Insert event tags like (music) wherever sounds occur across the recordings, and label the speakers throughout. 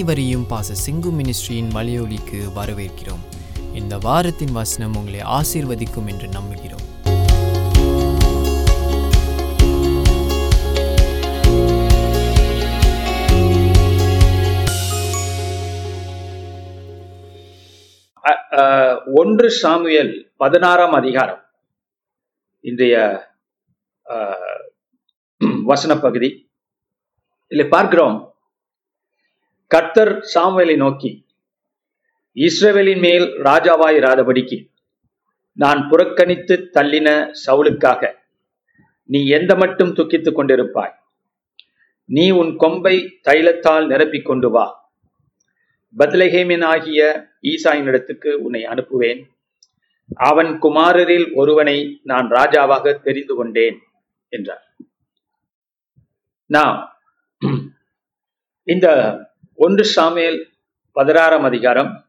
Speaker 1: அனைவரையும் பாச சிங்கு மினிஸ்ட்ரியின் மலையொலிக்கு வரவேற்கிறோம். இந்த வாரத்தின் வசனம் உங்களை ஆசீர்வதிக்கும் என்று நம்புகிறோம்.
Speaker 2: ஒன்று சாமுவேல் பதினாறாம் அதிகாரம். இன்றைய வசன பகுதி. இல்லை பார்க்கிறோம். கர்த்தர் சாமுவேலை நோக்கி இஸ்ரவேலின் மேல் ராஜாவாய் இராதபடிக்கு நான் புறக்கணித்து தள்ளின சவுலுக்காக நீ எந்த மட்டும் துக்கித்துக் கொண்டிருப்பாய்? நீ உன் கொம்பை தைலத்தால் நிரப்பிக் கொண்டு வா. பத்லஹேமின் ஆகிய ஈசாயினிடத்துக்கு உன்னை அனுப்புவேன். அவன் குமாரரில் ஒருவனை நான் ராஜாவாக தெரிந்து கொண்டேன் என்றார். நான் இந்த ஒன்று சாமியல் பதினாறாம் அதிகாரம்.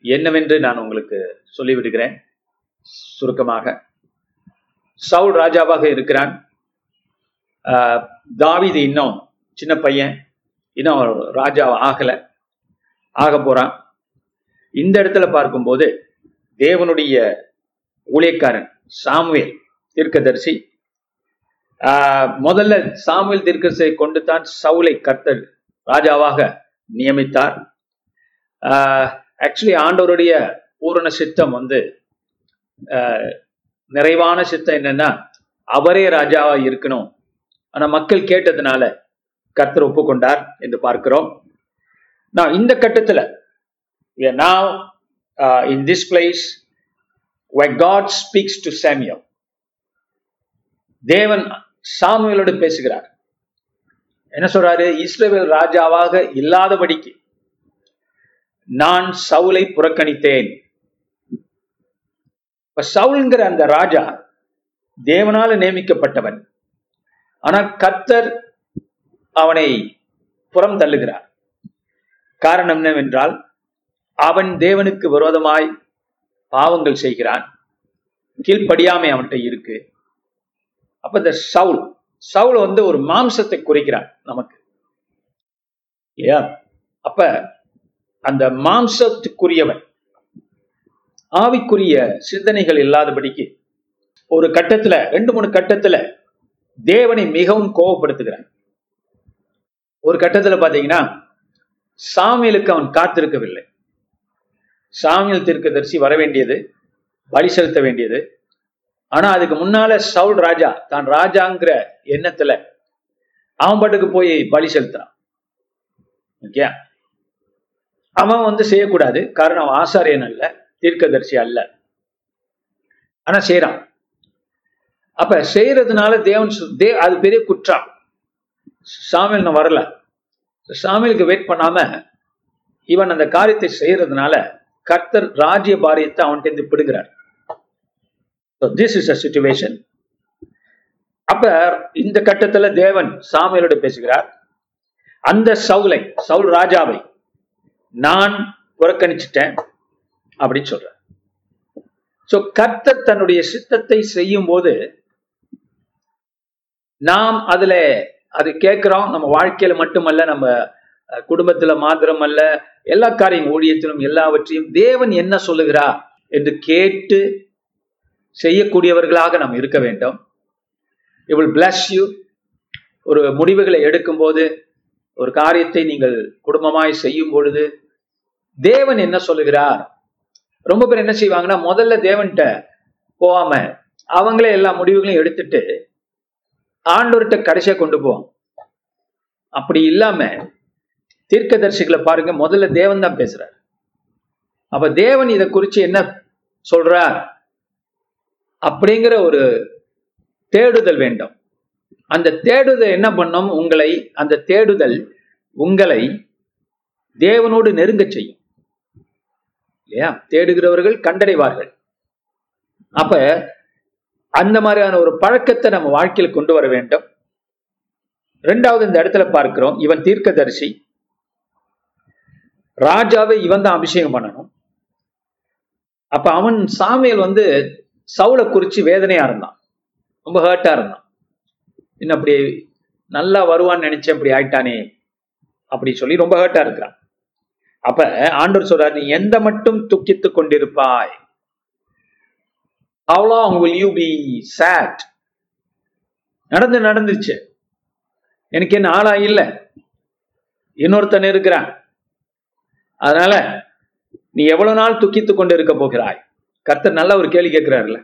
Speaker 2: என்னவென்று நான் உங்களுக்கு சொல்லிவிடுகிறேன். சுருக்கமாக. சவுல் ராஜாவாக இருக்கிறான். ஆஹ், இன்னும் சின்ன பையன். இன்னும் ராஜா ஆகல. ஆக போறான். இந்த இடத்துல பார்க்கும்போது தேவனுடைய ஊழியக்காரன் சாமுவேல் தீர்க்கதரிசி. ஆஹ், முதல்ல சாமுவேல் தீர்க்கதரிசியை கொண்டு தான் சவுலை கர்த்தர் ராஜாவாக நியமித்தார். ஆக்சுவலி ஆண்டவருடைய பூரண சித்தம் வந்து நிறைவான சித்தம் என்னன்னா அவரே ராஜாவா இருக்கணும். ஆனா மக்கள் கேட்டதுனால கர்த்தர் ஒப்புக்கொண்டார் என்று பார்க்கிறோம். நான் இந்த கட்டத்துல now in this place in this place where God தேவன் சாமியலோடு பேசுகிறார். என்ன சொல்றாரு? இஸ்ரேல் ராஜாவாக இல்லாதபடிக்கு நான் சவுலை புறக்கணித்தேன். இப்ப சவுல்ங்கிற அந்த ராஜா தேவனால நியமிக்கப்பட்டவன். ஆனா கத்தர் அவனை புறம் தள்ளுகிறார். காரணம் என்னவென்றால் அவன் தேவனுக்கு விரோதமாய் பாவங்கள் செய்கிறான். கீழ்ப்படியாமை அவன்கிட்ட இருக்கு. அப்ப இந்த சவுல் சவுல் வந்து ஒரு மாம்சத்தை குறிக்கிறார் நமக்கு. இல்லையா? அப்ப அந்த மாம்சத்துக்குரியவன் ஆவிக்குரிய சிந்தனைகள் இல்லாதபடிக்கு ஒரு கட்டத்துல ரெண்டு மூணு கட்டத்துல தேவனை மிகவும் கோபப்படுத்துகிறான். ஒரு கட்டத்துல பாத்தீங்கன்னா சாமியலுக்கு அவன் காத்திருக்கவில்லை. சாமியல் தீர்க்கதரிசி வர வேண்டியது பலி செலுத்த வேண்டியது ஆனா அதுக்கு முன்னால சவுல் ராஜா தான் ராஜாங்கிற எண்ணத்துல அவன் பாட்டுக்கு போய் பலி செலுத்துறான். ஓகே அவன் வந்து செய்யக்கூடாது. காரணம் அவன் ஆசாரியன் அல்ல தீர்க்கதரிசி அல்ல. ஆனா செய்யறான். அப்ப செய்யறதுனால தேவன் தே அது பெரிய குற்றம். சாமியல் நான் வரல. சாமியலுக்கு வெயிட் பண்ணாம இவன் அந்த காரியத்தை செய்யறதுனால கர்த்தர் ராஜ்ய பாரியத்தை அவன்கிட்ட இருந்து பிடுகிறார் திஸ் இஸ் அ சுச்சுவேஷன் அப்ப இந்த கட்டத்துல தேவன் சாமியலோடு பேசுகிறார். அந்த சவுலை சவுல் ராஜாவை நான் புறக்கணிச்சிட்டேன் அப்படின்னு சொல்ற சோ கர்த்தர் தன்னுடைய சித்தத்தை செய்யும் போது நாம் அதுல அது கேட்கிறோம். நம்ம வாழ்க்கையில மட்டுமல்ல நம்ம குடும்பத்துல மாத்திரம் அல்ல எல்லா காரியம் ஊழியத்திலும் எல்லாவற்றையும் தேவன் என்ன சொல்லுகிறா என்று கேட்டு செய்யக்கூடியவர்களாக நாம் இருக்க வேண்டும். It will யூ ஒரு முடிவுகளை எடுக்கும்போது ஒரு காரியத்தை நீங்கள் குடும்பமாய் செய்யும் பொழுது தேவன் என்ன சொல்லுகிறார்? ரொம்ப பேர் என்ன செய்வாங்கன்னா முதல்ல தேவன்கிட்ட போகாம அவங்களே எல்லா முடிவுகளையும் எடுத்துட்டு ஆண்டவர்கிட்ட கடைசியா கொண்டு போவோம். அப்படி இல்லாம தீர்க்கதரிசிகளை பாருங்க முதல்ல தேவன் தான் பேசுறார். அப்ப தேவன் இதை குறிச்சு என்ன சொல்றார்? அப்படிங்கிற ஒரு தேடுதல் வேண்டும். அந்த தேடுதல் என்ன பண்ணும்? உங்களை அந்த தேடுதல் உங்களை தேவனோடு நெருங்கச் செய்யும். இல்லையா? தேடுகிறவர்கள் கண்டடைவார்கள். அப்ப அந்த மாதிரியான ஒரு பழக்கத்தை நம்ம வாழ்க்கையில் கொண்டு வர வேண்டும். ரெண்டாவது இந்த இடத்துல பார்க்கிறோம். இவன் தீர்க்கதரிசி. ராஜாவை இவன் தான் அபிஷேகம் பண்ணணும். அப்ப அவன் சாமியல் வந்து சவுளை குறிச்சு வேதனையா இருந்தான். ரொம்ப ஹர்ட்டாக இருந்தான். இன்னும் அப்படி நல்லா வருவான்னு நினைச்சேன் இப்படி ஆயிட்டானே அப்படி சொல்லி ரொம்ப ஹர்ட்டாக இருக்கிறான். அப்ப ஆண்டவர் சொல்றார் நீ எந்த மட்டும் துக்கித்து கொண்டிருப்பாய்? how long will be be நடந்து நடந்துச்சு எனக்கு என்ன ஆளா இல்ல. இன்னொருத்தன் இருக்கிறான். அதனால நீ எவ்வளவு நாள் துக்கித்து கொண்டு இருக்க போகிறாய்? கர்த்தர் நல்ல ஒரு கேள்வி கேட்கிறாருல்ல.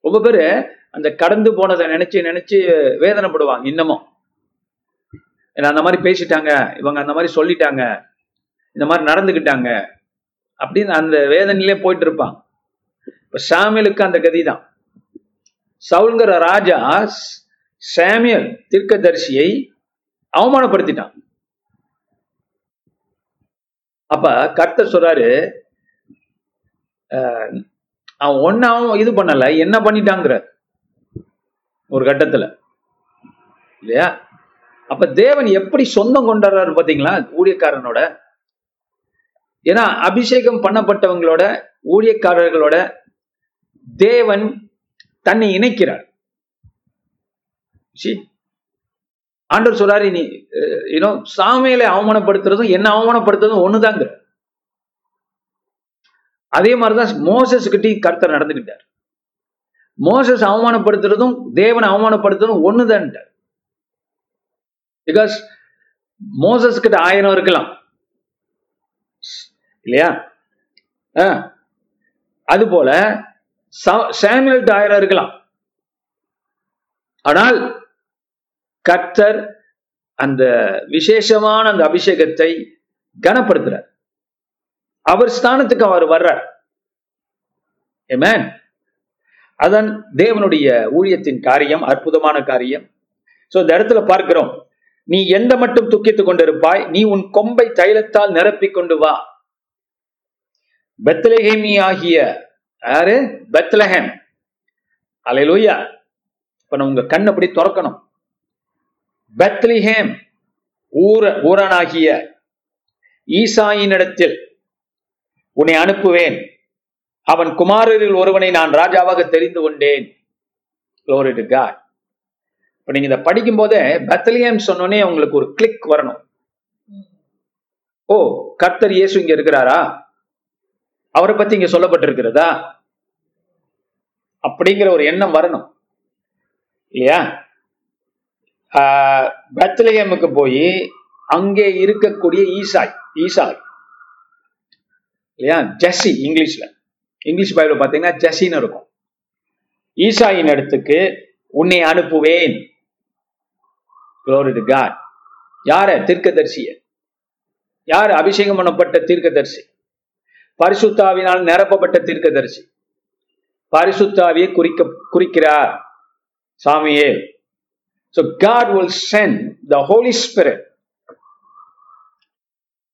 Speaker 2: ரொம்ப பேரு அந்த கடந்து போனதை நினைச்சு நினைச்சு வேதனைப்படுவாங்க இன்னமும். ஏன்னா அந்த மாதிரி பேசிட்டாங்க இவங்க அந்த மாதிரி சொல்லிட்டாங்க இந்த மாதிரி நடந்துக்கிட்டாங்க அப்படின்னு அந்த வேதனையிலே போயிட்டு இருப்பான் இப்ப சாமியலுக்கு அந்த கதிதான். சவுல்கிற ராஜா சாமியல் தீர்க்கதரிசியை அவமானப்படுத்திட்டான். அப்ப கர்த்தர் சொல்றாரு அவன் ஒன்னாவும் இது பண்ணல என்ன பண்ணிட்டாங்கிற. ஒரு கட்டத்துல. இல்லையா? அப்ப தேவன் எப்படி சொந்தம் கொண்டாடுறாரு பாத்தீங்களா? ஊழியக்காரனோட. ஏன்னா அபிஷேகம் பண்ணப்பட்டவங்களோட ஊழியக்காரர்களோட தேவன் தன்னை இணைக்கிறார். ஆண்டர் ஆண்டவர் சொல்றாரு நீ யூனோ சாமியில அவமானப்படுத்துறதும் என்ன அவமானப்படுத்துறதும் ஒண்ணுதாங்கிற. அதே மாதிரிதான் மோசஸ் கிட்டையும் கர்த்தர் நடந்துகிட்டார் மோசஸ் அவமானப்படுத்துறதும் தேவனை அவமானப்படுத்துறதும் ஒண்ணுதான் பிகாஸ் மோசஸ் கிட்ட ஆயிரம் இருக்கலாம். இல்லையா? அது போல சாமுவேல்கிட்ட ஆயிரம் இருக்கலாம். ஆனால் கர்த்தர் அந்த விசேஷமான அந்த அபிஷேகத்தை கனப்படுத்துறார். அவர் ஸ்தானத்துக்கு அவர் வர்றார். ஏமேன் அதான் தேவனுடைய ஊழியத்தின் காரியம் அற்புதமான காரியம். சோ இந்த இடத்துல பார்க்கிறோம். நீ எந்த மட்டும் துக்கித்துக் கொண்டிருப்பாய் நீ உன் கொம்பை தைலத்தால் நிரப்பிக் கொண்டு வா. பெத்லஹேமி ஆகிய யாரு? பெத்லஹேம் அலையலூயா இப்ப நம்ம உங்க கண் அப்படி திறக்கணும். பெத்லிஹேம் ஊர ஊரனாகிய ஈசாயினிடத்தில் உன்னை அனுப்புவேன். அவன் குமாரரில் ஒருவனை நான் ராஜாவாக தெரிந்து கொண்டேன். இப்ப நீங்க இதை படிக்கும் போதே பெத்லிஹேம் சொன்னோனே உங்களுக்கு ஒரு கிளிக் வரணும். ஓ கர்த்தர் இயேசு இங்க இருக்கிறாரா? அவரை பத்தி இங்க சொல்லப்பட்டிருக்கிறதா? அப்படிங்கிற ஒரு எண்ணம் வரணும். இல்லையா? ஆஹ் போய் அங்கே இருக்கக்கூடிய ஈசாய் ஈசாய். இல்லையா? ஜெஸ்ஸி இங்கிலீஷ்ல. இங்கிலீஷ் பைபிள் பார்த்தீங்கன்னா ஜெஸ்ஸின்னு இருக்கும். ஈசாயின் இடத்துக்கு உன்னை அனுப்புவேன். Glory யார? தீர்க்கதரிசிய. யார்? அபிஷேகம் பண்ணப்பட்ட தீர்க்கதரிசி. பரிசுத்தாவினால் நிரப்பப்பட்ட தீர்க்கதரிசி. பரிசுத்தாவியை குறிக்க குறிக்கிறார். சாமியே. So God will send the Holy Spirit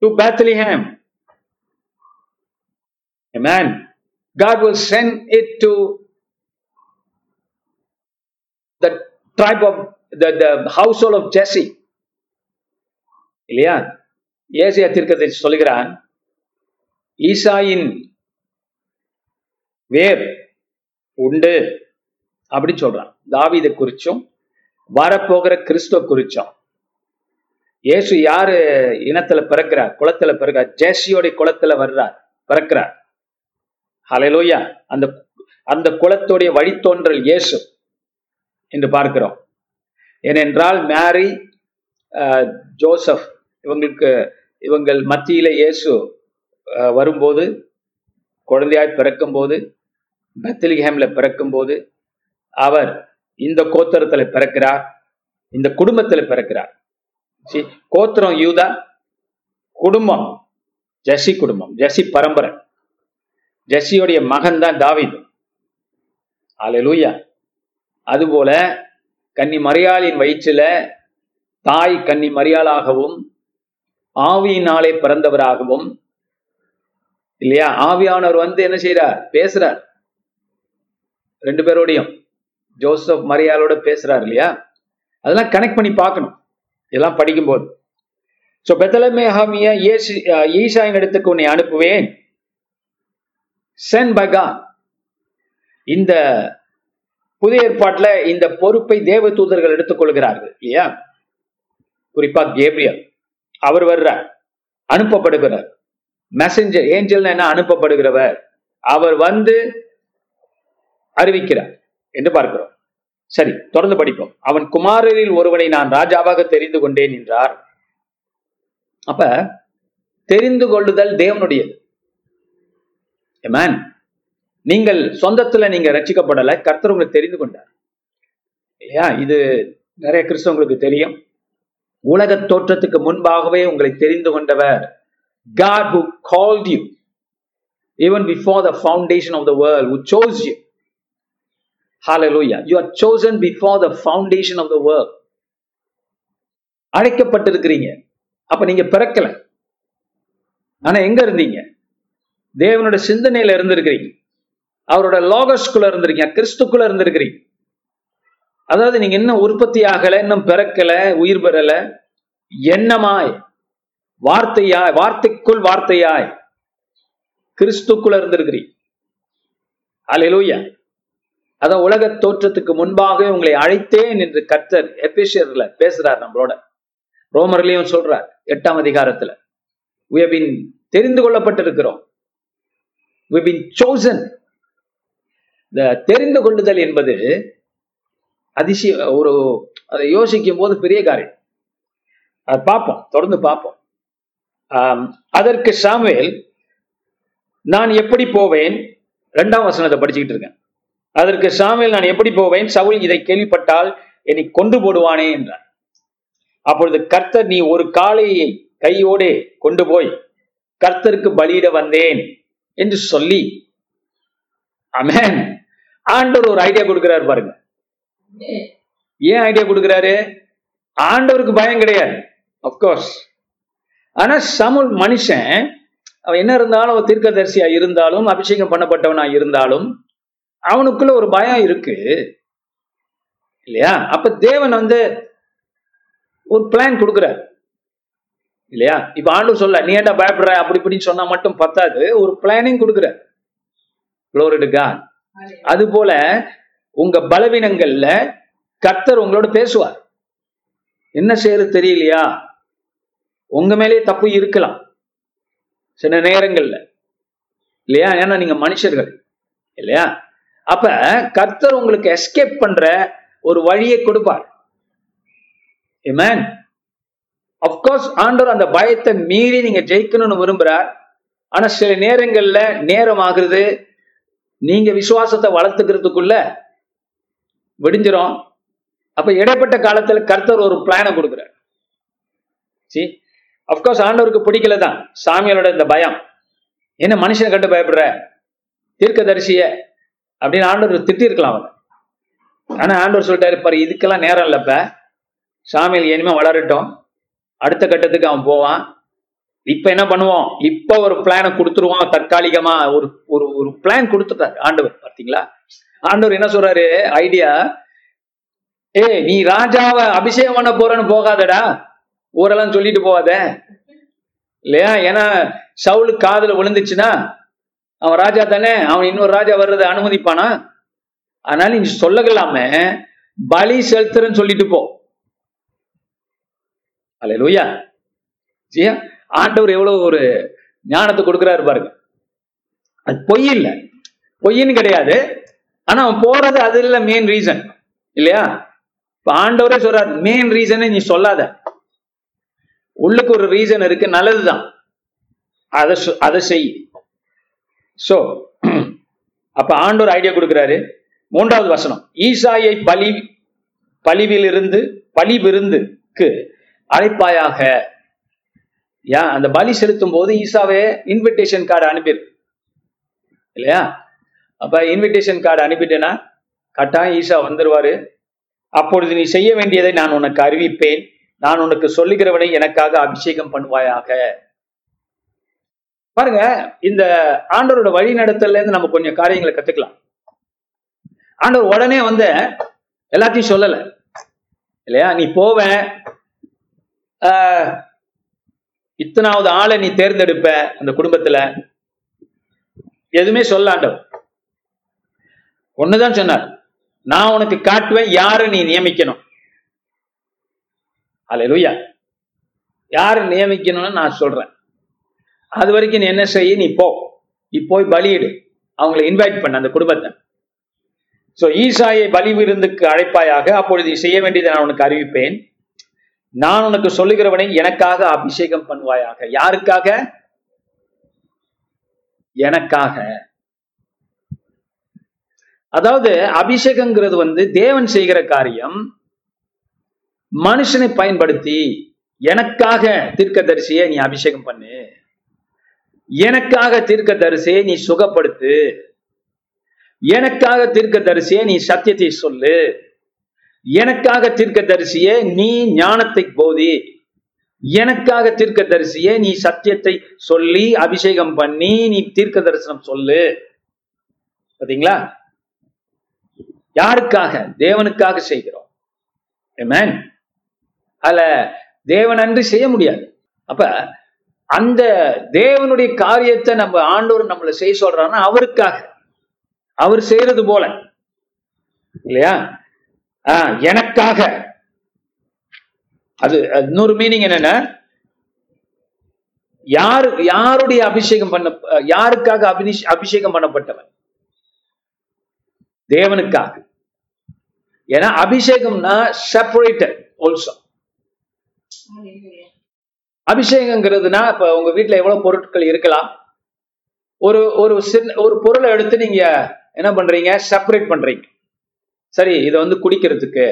Speaker 2: to Bethlehem. Amen. God will send it to the tribe of the, the household of Jesse. இல்லையா? ஏசியா தீர்க்கதரிசி சொல்கிறான் ஈசாயின் வேர் உண்டு அப்படி சொல்றான். தாவீதை குறிச்சும் வரப்போகிற கிறிஸ்துவ குறிச்சும். இயேசு யாரு இனத்துல பிறக்கிறார்? குளத்துல பிறக்கிறார். ஜேசியோடைய குளத்துல வர்றார் பிறக்கிறார். ஹalleluya. அந்த அந்த குலத்துடைய வழித்தோன்றல் இயேசு என்று பார்க்கிறோம். ஏனென்றால் மேரி ஜோசப் இவங்களுக்கு இவங்கள் மத்தியில இயேசு வரும்போது குழந்தையாய் பிறக்கும்போது பெத்லிஹேம்ல பிறக்கும்போது அவர் இந்த கோத்திரத்தில் பிறக்கிறார் இந்த குடும்பத்தில் பிறக்கிறார். கோத்திரம் யூதா குடும்பம் ஜெசி குடும்பம் ஜெசி பரம்பரை. ஜெஸ்ஸியோடைய மகன் தான் தாவித். அலலூயா அதுபோல கன்னி மரியாளின் வயிற்றில தாய் கன்னி மரியாளாகவும் ஆவியினாலே பிறந்தவராகவும் இல்லையா? ஆவியானவர் வந்து என்ன செய்யறார் பேசுறார். ரெண்டு பேரோடையும். ஜோசப் மரியாளோட பேசுறார் இல்லையா? அதெல்லாம் கனெக்ட் பண்ணி பார்க்கணும். இதெல்லாம் படிக்கும்போது. ஸோ பெத்தலமேஹாமிய இயேசு ஈசாயின் இடத்துக்கு உன்னை அனுப்புவேன். சென் பகா இந்த புதிய ஏற்பாட்டுல இந்த பொறுப்பை தேவ தூதர்கள் எடுத்துக்கொள்கிறார்கள் இல்லையா? குறிப்பா கேப்ரியல். அவர் வர்றார் அனுப்பப்படுகிறார். மெசஞ்சர் ஏஞ்சல் என்ன? அனுப்பப்படுகிறவர். அவர் வந்து அறிவிக்கிறார் என்று பார்க்கிறோம். சரி தொடர்ந்து படிப்போம். அவன் குமாரரில் ஒருவனை நான் ராஜாவாக தெரிந்து கொண்டேன் என்றார். அப்ப தெரிந்து கொள்ளுதல் தேவனுடையது. நீங்கள் சொந்தத்துல நீங்க ரட்சிக்கப்படல கர்த்தர் உங்களுக்கு தெரிந்து கொண்டார். இல்லையா? இது நிறைய கிறிஸ்தவங்களுக்கு தெரியும். உலக தோற்றத்துக்கு முன்பாகவே உங்களை தெரிந்து கொண்டவர். God who called you even before the foundation of the world who chose you hallelujah you are chosen before the foundation of the world அழைக்கப்பட்டிருக்கிறீங்க. அப்ப நீங்க பிறக்கல. ஆனா எங்க இருந்தீங்க? தேவனோட சிந்தனையில இருந்திருக்கிறீங்க. அவரோட லோகஸ்குள்ள இருந்திருக்கீங்க. கிறிஸ்துக்குள்ள இருந்திருக்கிறீங்க. அதாவது நீங்க இன்னும் உற்பத்தி ஆகல இன்னும் பிறக்கல உயிர் பெறல. எண்ணமாய் வார்த்தையாய் வார்த்தைக்குள் வார்த்தையாய் கிறிஸ்துக்குள்ள இருந்திருக்கிறீங்க. அலையிலூயா அதான் உலக தோற்றத்துக்கு முன்பாக உங்களை அழைத்தேன் என்று கர்த்தர் எபிஷியர்ல பேசுறார் நம்மளோட. ரோமர்லயும் சொல்றார் எட்டாம் அதிகாரத்துல. உயபின் தெரிந்து கொள்ளப்பட்டிருக்கிறோம். Been chosen. இந்த தெரிந்து கொள்ளுதல் என்பது அதிசய ஒரு அதை யோசிக்கும் போது பெரிய காரியம். அதை பார்ப்போம் தொடர்ந்து பார்ப்போம். அதற்கு சாமுவேல் நான் எப்படி போவேன்? ரெண்டாம் வசனத்தை படிச்சுக்கிட்டு இருக்கேன். அதற்கு சாமுவேல் நான் எப்படி போவேன்? சவுல் இதை கேள்விப்பட்டால் என்னை கொண்டு போடுவானே என்றார் அப்பொழுது கர்த்தர் நீ ஒரு காளையை கையோடே கொண்டு போய் கர்த்தருக்கு பலியிட வந்தேன். என்று சொல்லி அமேன். ஆண்டவர் ஒரு ஐடியா கொடுக்கிறார் பாருங்க. ஏன் ஐடியா கொடுக்கிறாரு? ஆண்டவருக்கு பயம் கிடையாது. அப்கோர்ஸ் ஆனா சமுல் மனுஷன் அவன் என்ன இருந்தாலும் அவன் தீர்க்கதரிசியா இருந்தாலும் அபிஷேகம் பண்ணப்பட்டவனா இருந்தாலும் அவனுக்குள்ள ஒரு பயம் இருக்கு. இல்லையா? அப்ப தேவன் வந்து ஒரு பிளான் கொடுக்கிறார். இல்லையா? இப்ப ஆண்டு சொல்ல நீ ஏன்டா பயப்படுற? அப்படி இப்படின்னு சொன்னா மட்டும் பத்தாது. ஒரு பிளானிங் to God. அது போல உங்க பலவீனங்கள்ல கர்த்தர் உங்களோட பேசுவார். என்ன செய்யறது தெரியலையா? உங்க மேலே தப்பு இருக்கலாம். சில நேரங்கள்ல. இல்லையா? ஏன்னா நீங்க மனுஷர்கள். இல்லையா? அப்ப கர்த்தர் உங்களுக்கு எஸ்கேப் பண்ற ஒரு வழியை கொடுப்பார். அப்கோர்ஸ் ஆண்டவர் அந்த பயத்தை மீறி நீங்க ஜெயிக்கணும்னு விரும்புறார். ஆனா சில நேரங்கள்ல நேரம் ஆகுறது நீங்க விசுவாசத்தை வளர்த்துக்கிறதுக்குள்ள விடிஞ்சிரும். அப்ப இடைப்பட்ட காலத்துல கர்த்தர் ஒரு பிளானை கொடுக்குறார். சி அப்கோர்ஸ் ஆண்டவருக்கு பிடிக்கல தான் சாமியாலோட இந்த பயம். என்ன மனுஷனை கண்டு பயப்படுற? தீர்க்கதரிசிய அப்படின்னு ஆண்டவர் திட்டிருக்கலாம் அவன் ஆனா ஆண்டவர் சொல்லிட்டாரு பாரு இதுக்கெல்லாம் நேரம் இல்லப்ப. சாமியில் இனிமே வளரட்டும். அடுத்த கட்டத்துக்கு அவன் போவான். இப்ப என்ன பண்ணுவோம்? இப்ப ஒரு பிளானை கொடுத்துருவோம் தற்காலிகமா. ஒரு ஒரு ஒரு பிளான் கொடுத்துட்டாரு ஆண்டவர் பார்த்தீங்களா? ஆண்டவர் என்ன சொல்றாரு? ஐடியா ஏய் நீ ராஜாவை அபிஷேகம் பண்ண போறேன்னு போகாதடா. ஊரெல்லாம் சொல்லிட்டு போகாத. இல்லையா? ஏன்னா சவுலு காதல விழுந்துச்சுன்னா அவன் ராஜா தானே. அவன் இன்னொரு ராஜா வர்றதை அனுமதிப்பானா? அதனால நீ சொல்லலாம பலி செலுத்துறன்னு சொல்லிட்டு போ. அல்ல லூயா ஜியா ஆண்டவர் எவ்வளவு ஒரு ஞானத்தை கொடுக்கிறாரு பாருங்க. அது பொய் இல்லை. பொய்ன்னு கிடையாது. ஆனா அவன் போறது அது இல்ல மெயின் ரீசன் இல்லையா? இப்ப ஆண்டவரே சொல்றாரு மெயின் ரீசனே நீ சொல்லாத. உள்ளுக்கு ஒரு ரீசன் இருக்கு நல்லதுதான். அதை அதை செய். சோ அப்ப ஆண்டவர் ஐடியா கொடுக்கிறாரு. மூன்றாவது வசனம். ஈசாயை பலி பலிவிலிருந்து பழி விருந்துக்கு அழைப்பாயாக யா அந்த பலி செலுத்தும் போது ஈசாவே இன்விடேஷன் கார்டு அனுப்பிடு இல்லையா? அப்ப இன்விடேஷன் கார்டு அனுப்பிட்டேன்னா கட்டாயம் ஈசா வந்துருவாரு. அப்பொழுது நீ செய்ய வேண்டியதை நான் உனக்கு அறிவிப்பேன். நான் உனக்கு சொல்லுகிறவனை எனக்காக அபிஷேகம் பண்ணுவாயாக. பாருங்க இந்த ஆண்டவரோட வழி நடத்தல இருந்து நம்ம கொஞ்சம் காரியங்களை கத்துக்கலாம். ஆண்டவர் உடனே வந்து எல்லாத்தையும் சொல்லல. இல்லையா? நீ போவேன் இத்தனாவது ஆளை நீ தேர்ந்தெடுப்ப அந்த குடும்பத்துல. எதுவுமே சொல்ல ஒண்ணுதான் சொன்னார். நான் உனக்கு காட்டுவேன் யாரு நீ நியமிக்கணும். அல்லேலூயா யாரு நியமிக்கணும்னு நான் சொல்றேன். அது வரைக்கும் நீ என்ன செய்ய நீ போ. நீ போய் பலியிடு. அவங்களை இன்வைட் பண்ண அந்த குடும்பத்தை. சோ ஈசாயை பலி விருந்துக்கு அழைப்பாயாக அப்பொழுது நீ செய்ய வேண்டியதை நான் உனக்கு அறிவிப்பேன். நான் உனக்கு சொல்லுகிறவனை எனக்காக அபிஷேகம் பண்ணுவாயாக. யாருக்காக? எனக்காக. அதாவது அபிஷேகங்கிறது வந்து தேவன் செய்கிற காரியம். மனுஷனை பயன்படுத்தி எனக்காக தீர்க்கதரிசியை நீ அபிஷேகம் பண்ணு. எனக்காக தீர்க்க தரிசியை நீ சுகப்படுத்து. எனக்காக தீர்க்க தரிசியை நீ சத்தியத்தை சொல்லு. எனக்காக தீர்க்க தரிசியே நீ ஞானத்தை போதி. எனக்காக தீர்க்க தரிசிய நீ சத்தியத்தை சொல்லி அபிஷேகம் பண்ணி நீ தீர்க்க தரிசனம் சொல்லு. பாத்தீங்களா? யாருக்காக? தேவனுக்காக செய்கிறோம். Amen. அதுல தேவன் அன்று செய்ய முடியாது. அப்ப அந்த தேவனுடைய காரியத்தை நம்ம ஆண்டவர் நம்மளை செய்ய சொல்றாருன்னா அவருக்காக. அவர் செய்யறது போல. இல்லையா? எனக்காக. அது இன்னொரு மீனிங் என்னன்னா யாரு யாருடைய அபிஷேகம் பண்ண யாருக்காக அபிஷேகம் பண்ணப்பட்டவன்? தேவனுக்காக. ஏன்னா அபிஷேகம்னா செப்பரேட்டட் ஆல்சோ அபிஷேகங்கிறதுனா இப்ப உங்க வீட்டுல எவ்வளவு பொருட்கள் இருக்கலாம். ஒரு ஒரு சின்ன ஒரு பொருளை எடுத்து நீங்க என்ன பண்றீங்க? செப்பரேட் பண்றீங்க. சரி இதை வந்து குடிக்கிறதுக்கு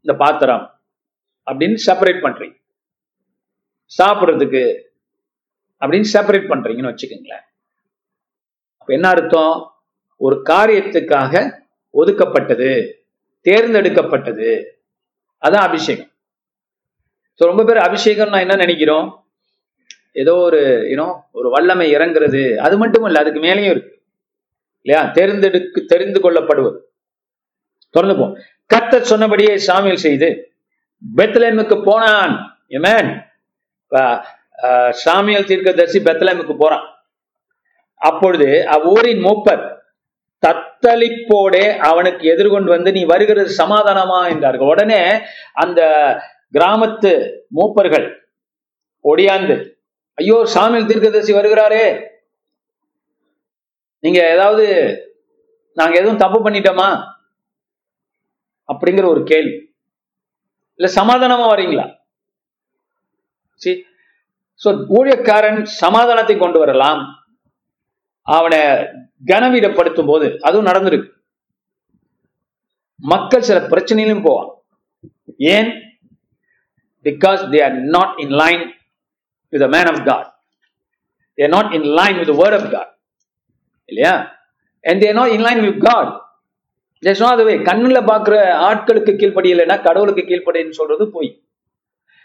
Speaker 2: இந்த பாத்திரம் அப்படின்னு செப்பரேட் பண்றீங்க. சாப்பிட்றதுக்கு அப்படின்னு செப்பரேட் பண்றீங்கன்னு வச்சுக்கோங்களேன். அப்ப என்ன அர்த்தம்? ஒரு காரியத்துக்காக ஒதுக்கப்பட்டது தேர்ந்தெடுக்கப்பட்டது. அதான் அபிஷேகம். ஸோ ரொம்ப பேர் அபிஷேகம்னா என்ன நினைக்கிறோம்? ஏதோ ஒரு யூனோ ஒரு வல்லமை இறங்குறது. அது மட்டும் இல்லை அதுக்கு மேலேயும் இருக்கு. இல்லையா? தேர்ந்தெடுக்கு தெரிந்து கொள்ளப்படுவது. தொடர்ந்து போ சொன்னபடியே சாமியல் செய்து பெத்லேமுக்கு போனான். எமேன் சாமியல் தீர்க்கதரிசி பெத்லேமுக்கு போறான். அப்பொழுது அவ்வூரின் மூப்பர் தத்தளிப்போடே அவனுக்கு எதிர்கொண்டு வந்து நீ வருகிறது சமாதானமா? என்றார்கள். உடனே அந்த கிராமத்து மூப்பர்கள் ஒடியாந்து ஐயோ சாமியல் தீர்க்கதரிசி வருகிறாரே. நீங்க ஏதாவது நாங்க எதுவும் தப்பு பண்ணிட்டோமா? அப்படிங்கிற ஒரு கேள்வி. இல்ல சமாதானமா வரீங்களா? சரி சோ ஊழியக்காரன் சமாதானத்தை கொண்டு வரலாம். அவனை கனவீடப்படுத்தும் போது அதுவும் நடந்திருக்கு. மக்கள் சில பிரச்சனையிலும் போவான் ஏன்? Because they are not in line with the man of God they're not in line with word of God இல்லையா? And they're not in line with God அதுவே கண்ணில் பார்க்குற ஆட்களுக்கு கீழ்ப்படியலைன்னா கடவுளுக்கு கீழ்ப்படின்னு சொல்றது போய்.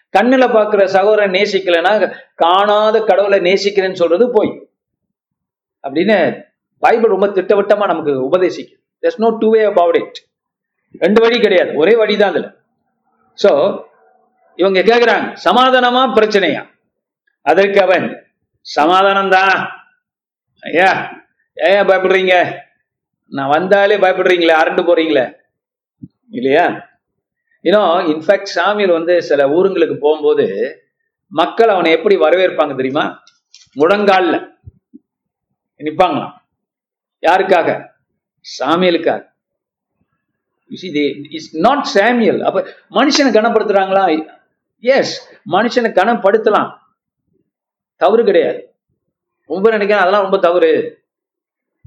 Speaker 2: கண்ணில் பார்க்குற சகோதரன் நேசிக்கலைன்னா காணாத கடவுளை நேசிக்கிறேன்னு சொல்றது போய். அப்படின்னு பைபிள் ரொம்ப திட்டவட்டமா நமக்கு உபதேசிக்கும். There's no two way about it ரெண்டு வழி கிடையாது. ஒரே வழி தான் அதுல. சோ இவங்க கேக்குறாங்க சமாதானமா பிரச்சனையா? அதற்கு அவன் சமாதானம் தான் ஐயா ஏன் பயப்படுறீங்க? நான் வந்தாலே பயப்படுறீங்களே அரண்டு போறீங்களே? இல்லையா? இன்னும் இன்ஃபேக்ட் சாமியில் வந்து சில ஊருங்களுக்கு போகும்போது மக்கள் அவனை எப்படி வரவேற்பாங்க தெரியுமா? முழங்கால்ல நிற்பாங்களாம் யாருக்காக? சாமியலுக்காக. இஸ் நாட் சாமியல் அப்ப மனுஷனை கனப்படுத்துறாங்களா? எஸ் மனுஷனை கனப்படுத்தலாம். தவறு கிடையாது. ரொம்ப நினைக்கிறேன் அதெல்லாம் ரொம்ப தவறு.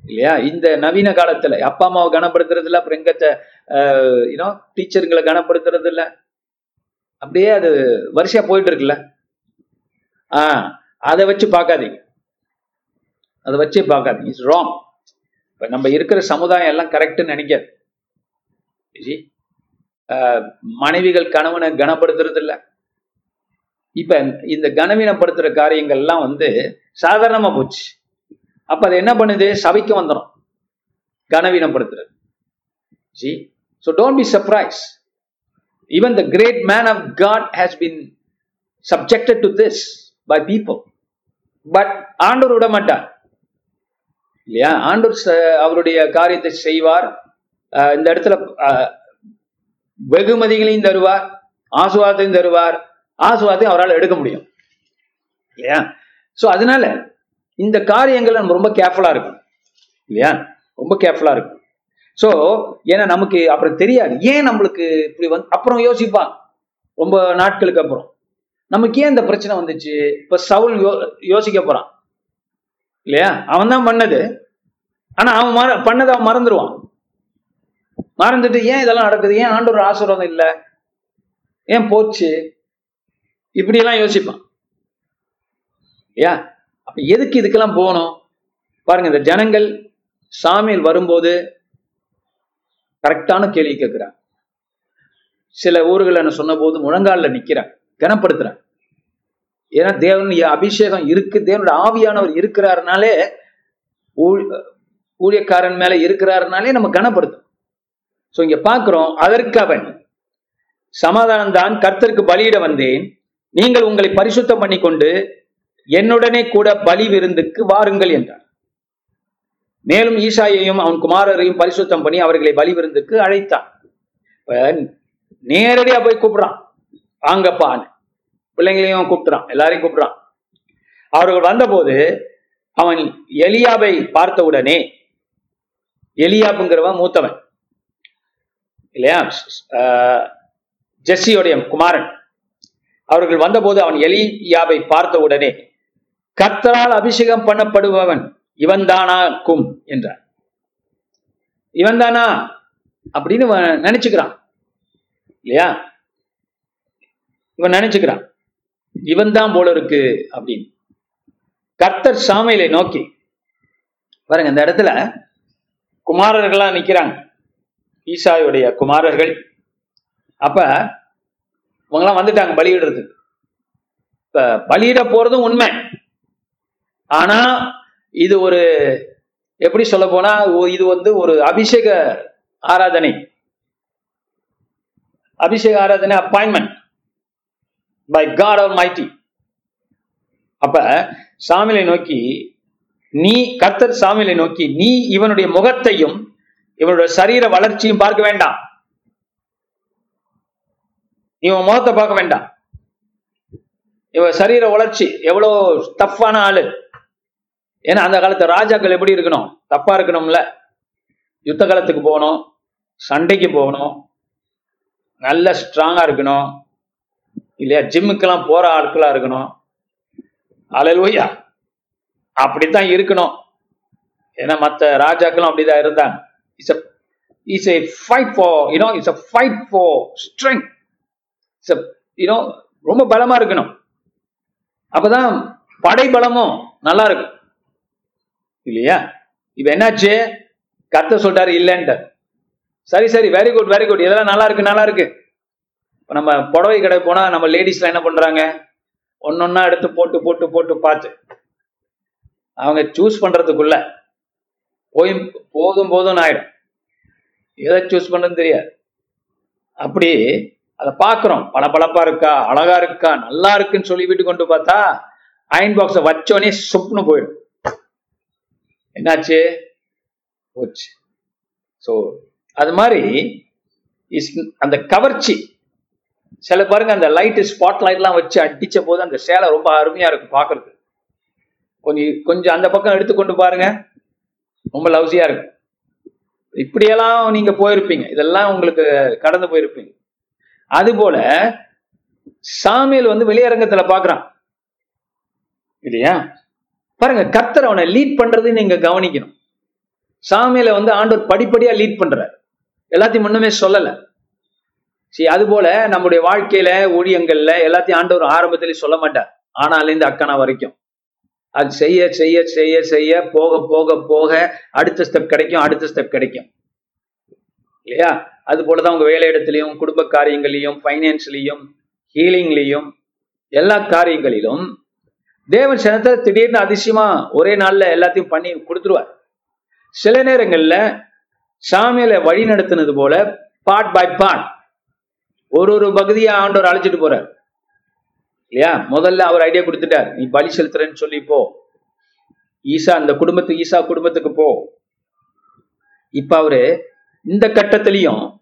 Speaker 2: இல்லையா? இந்த நவீன காலத்துல அப்பா அம்மாவை கனப்படுத்துறது இல்ல அப்புறம் எங்கத்த யூனோ டீச்சருங்களை கனப்படுத்துறது இல்ல அப்படியே அது வரிசையா போயிட்டு இருக்குல்ல. ஆஹ் அதை வச்சு பார்க்காதீங்க. அதை வச்சே பார்க்காதீங்க. இட்ஸ் ராங் இப்ப நம்ம இருக்கிற சமுதாயம் எல்லாம் கரெக்ட்னு நினைக்காது மனைவிகள் கணவனை கனப்படுத்துறது இல்ல இப்ப இந்த கனவீனப்படுத்துற காரியங்கள்லாம் வந்து சாதாரணமா போச்சு. அப்ப அது என்ன பண்ணுது? சபைக்கு வந்துடும் கனவீனப்படுத்துறது. G so don't be surprise even the great man of God has been subjected to this by people but ஆண்டவர் விட மாட்டார். இல்லையா? ஆண்டவர் அவருடைய காரியத்தை செய்வார். இந்த இடத்துல வெகுமதிகளையும் தருவார். ஆசுவாதத்தையும் தருவார். ஆசுவாதத்தையும் அவரால் எடுக்க முடியும். இல்லையா? சோ அதனால இந்த காரியங்கள் நம்ம ரொம்ப கேர்ஃபுல்லா இருக்கும் இல்லையா? ரொம்ப கேர்ஃபுல்லா இருக்கும் ஸோ ஏன்னா நமக்கு அப்புறம் தெரியாது. ஏன் நம்மளுக்கு இப்படி வந்து அப்புறம் யோசிப்பான். ரொம்ப நாட்களுக்கு அப்புறம். நமக்கு ஏன் இந்த பிரச்சனை வந்துச்சு? இப்ப சவுல் யோ யோசிக்க போறான். இல்லையா? அவன் தான் பண்ணது. ஆனா அவன் மற பண்ணதை அவன் மறந்துடுவான் மறந்துட்டு ஏன் இதெல்லாம் நடக்குது? ஏன் ஆண்டவர் ஆசீர்வாதம் இல்லை? ஏன் போச்சு? இப்படி எல்லாம் யோசிப்பான். ஏன் அப்ப எதுக்கு இதுக்கெல்லாம் போகணும்? பாருங்க இந்த ஜனங்கள் சாமியில் வரும்போது கரெக்டான கேள்வி கேட்கிறான் சில ஊர்கள் என்ன சொன்ன போது முழங்கால நிக்கிறான் கனப்படுத்துறான் ஏன்னா தேவனுடைய அபிஷேகம் இருக்கு தேவனுடைய ஆவியானவர் இருக்கிறாருனாலே ஊழியக்காரன் மேல இருக்கிறாருனாலே நம்ம கனப்படுத்தும் சோ இங்க பாக்குறோம் அதற்கு அவன் சமாதானம் தான் கர்த்தருக்கு பலியிட வந்தேன். நீங்கள் உங்களை பரிசுத்தம் பண்ணி கொண்டு என்னுடனே கூட பலி விருந்துக்கு வாருங்கள் என்றார். மேலும் ஈசாயையும் அவன் குமாரரையும் பரிசுத்தம் பண்ணி அவர்களை பலி விருந்துக்கு அழைத்தான். நேரடியா போய் கூப்பிடுறான். வாங்கப்பான்னு பிள்ளைங்களையும் கூப்பிடுறான் எல்லாரையும் கூப்பிடுறான் அவர்கள் வந்தபோது அவன் எலியாவை பார்த்தவுடனே எலியாப்புங்கிறவன் மூத்தவன் இல்லையா? ஆஹ் ஜெஸ்ஸியோடைய குமாரன். அவர்கள் வந்தபோது அவன் எலியாவை பார்த்த உடனே கர்த்தரால் அபிஷேகம் பண்ணப்படுபவன் இவன்தானா கும் என்றார். இவன்தானா அப்படின்னு நினைச்சுக்கிறான். இல்லையா? இவன் நினைச்சுக்கிறான். இவன் தான் போல இருக்கு அப்படின்னு. கர்த்தர் சாமையிலை நோக்கி பாருங்க இந்த இடத்துல குமாரர்களா நிக்கிறாங்க. ஈசாயுடைய குமாரர்கள். அப்ப இவங்கெல்லாம் வந்துட்டாங்க பலியிடுறதுக்கு. இப்ப பலியிட போறதும் உண்மை. ஆனா இது ஒரு எப்படி சொல்ல போனா இது வந்து ஒரு அபிஷேக ஆராதனை. அபிஷேக ஆராதனை appointment by God R mighty அப்ப சாமிலை நோக்கி நீ கர்த்தர் சாமிலை நோக்கி நீ இவனுடைய முகத்தையும் இவனுடைய சரீர வளர்ச்சியும் பார்க்க வேண்டாம். இவன் முகத்தை பார்க்க வேண்டாம். இவன் சரீர வளர்ச்சி எவ்வளவு டஃப்பான ஆளு. ஏன்னா அந்த காலத்து ராஜாக்கள் எப்படி இருக்கணும்? தப்பா இருக்கணும்ல. யுத்த காலத்துக்கு போகணும். சண்டைக்கு போகணும். நல்ல ஸ்ட்ராங்கா இருக்கணும். இல்லையா? ஜிம்முக்கெல்லாம் போற ஆட்களா இருக்கணும். அலையா அப்படித்தான் இருக்கணும். ஏன்னா மற்ற ராஜாக்களும் அப்படிதான் இருந்தாங்க. It's it's a fight for you know it's a fight for for it's you know ரொம்ப பலமா இருக்கணும். அப்பதான் படை பலமும் நல்லா இருக்கும். இல்லையா? இப்ப என்னாச்சு? கத்த சொல்றாரு இல்லைன்ட்டு சரி சரி வெரி குட் வெரி குட் இதெல்லாம் நல்லா இருக்கு நல்லா இருக்கு. இப்போ நம்ம புடவை கடை போனா நம்ம லேடிஸ்லாம் என்ன பண்றாங்க? ஒன்னொன்னா எடுத்து போட்டு போட்டு போட்டு பார்த்து. அவங்க சூஸ் பண்றதுக்குள்ள போய் போதும் போதும் ஆயிடும். எதை சூஸ் பண்றதுன்னு தெரியாது. அப்படி அதை பார்க்குறோம். பளபளப்பா இருக்கா? அழகா இருக்கா? நல்லா இருக்குன்னு சொல்லி வீட்டுக்கு கொண்டு பார்த்தா அயன் பாக்ஸை வச்சோடனே சுப்னு போயிடும். என்னாச்சு? போச்சு. ஸோ அது மாதிரி இஸ் அந்த கவர்ச்சி. சில பாருங்க அந்த லைட்டு ஸ்பாட் லைட்லாம் வச்சு அடிச்ச போது அந்த சேலை ரொம்ப அருமையா இருக்கும் பார்க்கறது கொஞ்சம் கொஞ்சம் அந்த பக்கம் எடுத்துக்கொண்டு பாருங்க. ரொம்ப லவ்ஸியா இருக்கும். இப்படியெல்லாம் நீங்க போயிருப்பீங்க. இதெல்லாம் உங்களுக்கு கடந்து போயிருப்பீங்க. அது போல சாமியல் வந்து வெளியரங்கத்துல பாக்குறான் இல்லையா? பாருங்க கர்த்தர் அவனை லீட் பண்றது நீங்க கவனிக்கணும். சாமியில வந்து ஆண்டவர் படிப்படியா லீட் பண்றார். எல்லாத்தையும் ஒண்ணுமே சொல்லல. சரி அது போல நம்முடைய வாழ்க்கையில ஊழியங்கள்ல எல்லாத்தையும் ஆண்டவர் ஆரம்பத்திலே சொல்ல மாட்டார். ஆனாலேருந்து அக்கனா வரைக்கும். அது செய்ய செய்ய செய்ய செய்ய போக போக போக அடுத்த ஸ்டெப் கிடைக்கும் அடுத்த ஸ்டெப் கிடைக்கும். இல்லையா? அது போலதான் உங்க வேலை இடத்துலையும் குடும்ப காரியங்களையும் ஃபைனான்ஸ்லயும் ஹீலிங்லயும் எல்லா காரியங்களிலும் தேவன் சினத்தை திடீர்னு அதிசயமா ஒரே நாள்ல எல்லாத்தையும் பண்ணி கொடுத்துருவார். சில நேரங்கள்ல சாமியில வழி நடத்தினது போல பார்ட் பை பார்ட் ஒரு ஒரு பகுதியா ஆண்டவர் அழைச்சிட்டு போறார். இல்லையா? முதல்ல அவர் ஐடியா கொடுத்துட்டார். நீ பலி செலுத்துறேன்னு சொல்லி போ. ஈசா அந்த குடும்பத்துக்கு ஈசா குடும்பத்துக்கு போ. இப்ப அவரு இந்த கட்டத்திலையும்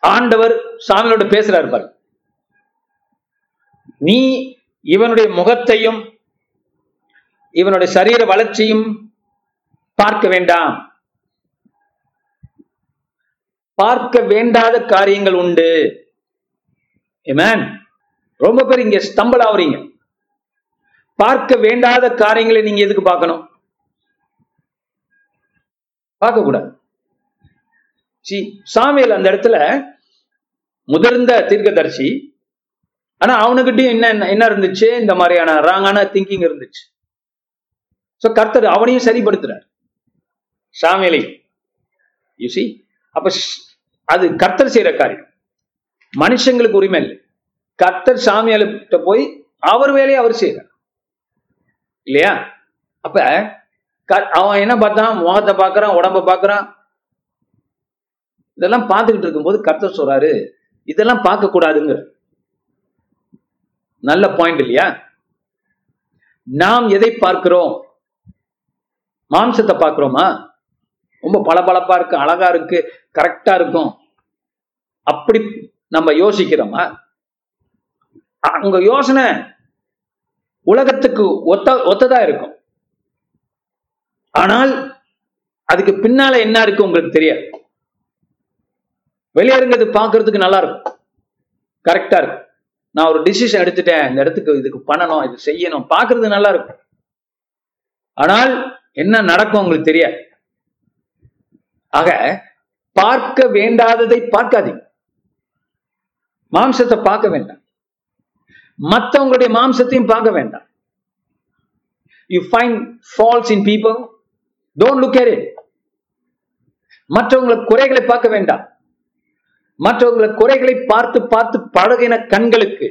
Speaker 2: ஆண்டவர் சாமியோட பேசுறாரு பாரு. நீ இவனுடைய முகத்தையும் இவனுடைய சரீர வளர்ச்சியும் பார்க்க வேண்டாம். பார்க்க வேண்டாத காரியங்கள் உண்டு. ரொம்ப பேர் இங்க ஸ்டம்பிள் ஆகுறீங்க பார்க்க வேண்டாத காரியங்களை நீங்க எதுக்கு பார்க்கணும்? பார்க்க கூடாது சி சாமியல் அந்த இடத்துல முதிர்ந்த தீர்க்கதர்சி ஆனா அவனுக்கிட்டையும் என்ன என்ன- என்ன இருந்துச்சு? இந்த மாதிரியான ராங்கான திங்கிங் இருந்துச்சு. சோ கர்த்தர் அவனையும் சரிப்படுத்துறார். சாமியலை. யூசி அப்ப அது கர்த்தர் செய்யற காரியம். மனுஷங்களுக்கு உரிமை இல்லை. கர்த்தர் சாமியாள்கிட்ட போய் அவர் வேலையை அவர் செய்யறார் இல்லையா? அப்ப க- அவன் என்ன பார்த்தான்? முகத்தை பார்க்கறான் உடம்ப பார்க்கறான். இதெல்லாம் பார்த்துக்கிட்டு இருக்கும்போது கர்த்தர் சொல்றாரு இதெல்லாம் பார்க்க கூடாதுங்கிற நல்ல பாயிண்ட் இல்லையா? நாம் எதை பார்க்கிறோம்? மாம்சத்தை பார்க்கிறோமா? ரொம்ப பளபளப்பா இருக்கு அழகா இருக்கு கரெக்டா இருக்கும். அப்படி நம்ம யோசிக்கிறோமா? உங்க யோசனை உலகத்துக்கு ஒத்த ஒத்ததா இருக்கும். ஆனால் அதுக்கு பின்னால என்ன இருக்கு உங்களுக்கு தெரியாது. வெளியே இருக்கிறது பார்க்கிறதுக்கு நல்லா இருக்கும். கரெக்டா இருக்கும். நான் ஒரு டிசிஷன் எடுத்துட்டேன் இந்த இடத்துக்கு இதுக்கு பண்ணணும் இது செய்யணும் பாக்குறது நல்லா இருக்கும். ஆனால் என்ன நடக்கும் உங்களுக்கு தெரியாது. ஆக பார்க்க வேண்டாததை பார்க்காதீங்க. மாம்சத்தை பார்க்க வேண்டாம். மற்றவங்களுடைய மாம்சத்தையும் பார்க்க வேண்டாம். You find faults in people don't look at மற்றவங்களை குறைகளை பார்க்க வேண்டாம். மற்றவங்களை குறைகளை பார்த்து பார்த்து பழகின கண்களுக்கு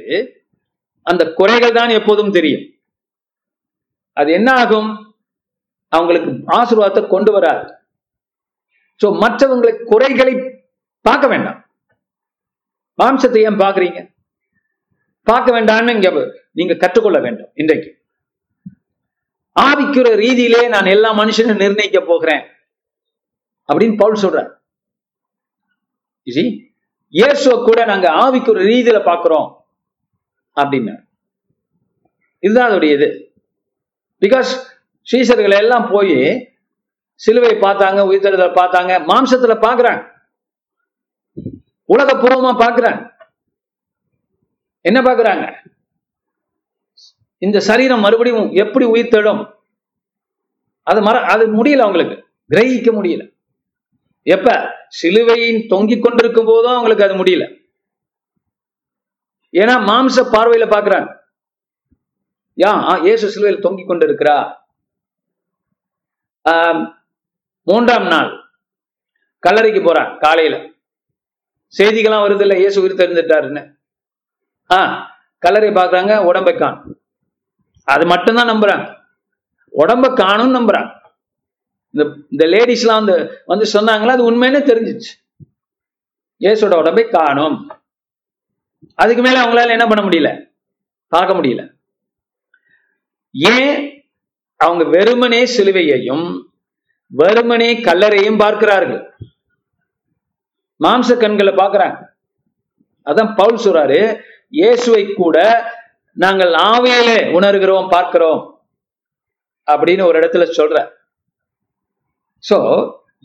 Speaker 2: அந்த குறைகள் தான் எப்போதும் தெரியும். அது என்ன ஆகும்? அவங்களுக்கு ஆசீர்வாதத்தை கொண்டு வராது. சோ மற்றவங்களை குறைகளை பார்க்க வேண்டாம். மாம்சத்தை ஏன் பாக்குறீங்க பார்க்க வேண்டாம்னு இங்க நீங்க கற்றுக்கொள்ள வேண்டும் இன்றைக்கு. ஆவிக்குற ரீதியிலே நான் எல்லா மனுஷனும் நிர்ணயிக்க போகிறேன் அப்படின்னு பவுல் சொல்றார். இயேசுவ கூட நாங்க ஆவிக்குற ரீதியில பாக்குறோம் அப்படின்னு. இதுதான் அதோடைய இது. பிகாஸ் சீசர்கள் எல்லாம் போய் சிலுவை பார்த்தாங்க உயிர்த்தெழுதலை பார்த்தாங்க மாம்சத்துல பாக்குறாங்க உலகபூர்வமா பார்க்கறாங்க. என்ன பாக்குறாங்க இந்த சரீரம் மறுபடியும் எப்படி உயிர்த்தெடும் அது மற அது முடியல அவங்களுக்கு. கிரகிக்க முடியல. எப்ப? சிலுவையின் தொங்கிக் கொண்டிருக்கும் போதும் அவங்களுக்கு அது முடியல. ஏன்னா மாம்ச பார்வையில பாக்குறாங்க யா ஆ, இயேசு சிலுவையில் தொங்கிக் கொண்டிருக்கிறா மூன்றாம் நாள் கல்லறைக்கு போறான் காலையில. செய்திகள்லாம் வருது இல்ல இயேசு உயிர் தெரிஞ்சிட்டாருன்னு ஆ கல்லறை பாக்குறாங்க உடம்பை காணும். அது மட்டும்தான் நம்புறாங்க. உடம்ப காணும் நம்புறாங்க. இந்த இந்த லேடிஸ்லாம் வந்து வந்து சொன்னாங்களா அது உண்மைன்னு தெரிஞ்சிச்சு. இயேசோட உடம்பை காணும். அதுக்கு மேல அவங்களால என்ன பண்ண முடியல? பார்க்க முடியல. ஏன்? அவங்க வெறுமனே சிலுவையையும் வெறுமனே கல்லறையும் பார்க்கிறார்கள். மாம்ச கண்களை பார்க்கிறாங்க. அதான் பவுல் சொல்றாரு இயேசுவை கூட நாங்கள் ஆவியிலே உணர்கிறோம் பார்க்கிறோம். அப்படின்னு ஒரு இடத்துல சொல்ற சோ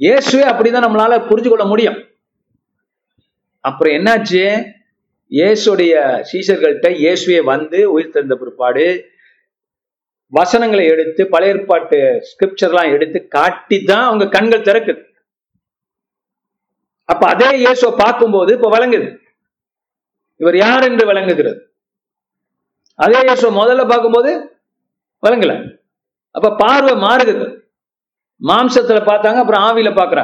Speaker 2: இயேசுவே அப்படிதான் நம்மளால புரிஞ்சு கொள்ள முடியும். அப்புறம் என்னாச்சு? இயேசுடைய சீசர்கள்ட்ட இயேசுவே வந்து உயிர் தந்த பிற்பாடு வசனங்களை எடுத்து பழைய ஏற்பாட்டு ஸ்கிரிப்சர்லாம் எடுத்து காட்டி தான் அவங்க கண்கள் திறக்குது. அப்ப அதே இயேசுவை பார்க்கும்போது இப்ப விளங்குது. இவர் யார் என்று விளங்குகிறது. அதே இயேசுவை முதல்ல பார்க்கும்போது விளங்கல. அப்ப பார்வை மாறுகிறது. மாம்சத்துல பார்த்தாங்க அப்புறம் ஆவியில பாக்குறா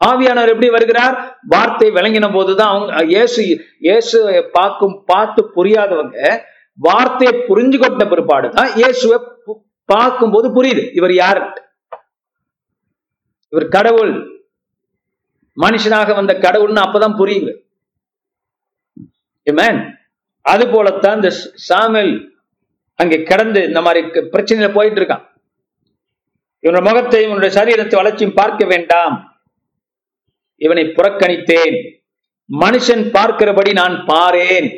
Speaker 2: ஆவியானவர் எப்படி வருகிறார்? வார்த்தை விளங்கின போதுதான் அவங்க இயேசு இயேசு பார்க்கும் பார்த்து புரியாதவங்க வார்த்தையை புரிஞ்சு கொண்ட பிற்பாடு தான் இயேசுவை பு- பார்க்கும்போது புரியுது. இவர் யார்? இவர் கடவுள். மனுஷனாக வந்த கடவுள்னு அப்பதான் புரியுது. அது போலத்தான் இந்த சாமல் அங்க கிடந்து இந்த மாதிரி பிரச்சனையில போயிட்டு இருக்கான். இவனுடைய முகத்தை இவனுடைய சரீரத்தை வளர்ச்சியும் பார்க்க வேண்டாம். இவனை புறக்கணித்தேன். மனுஷன் பார்க்கிறபடி நான் பாரேன்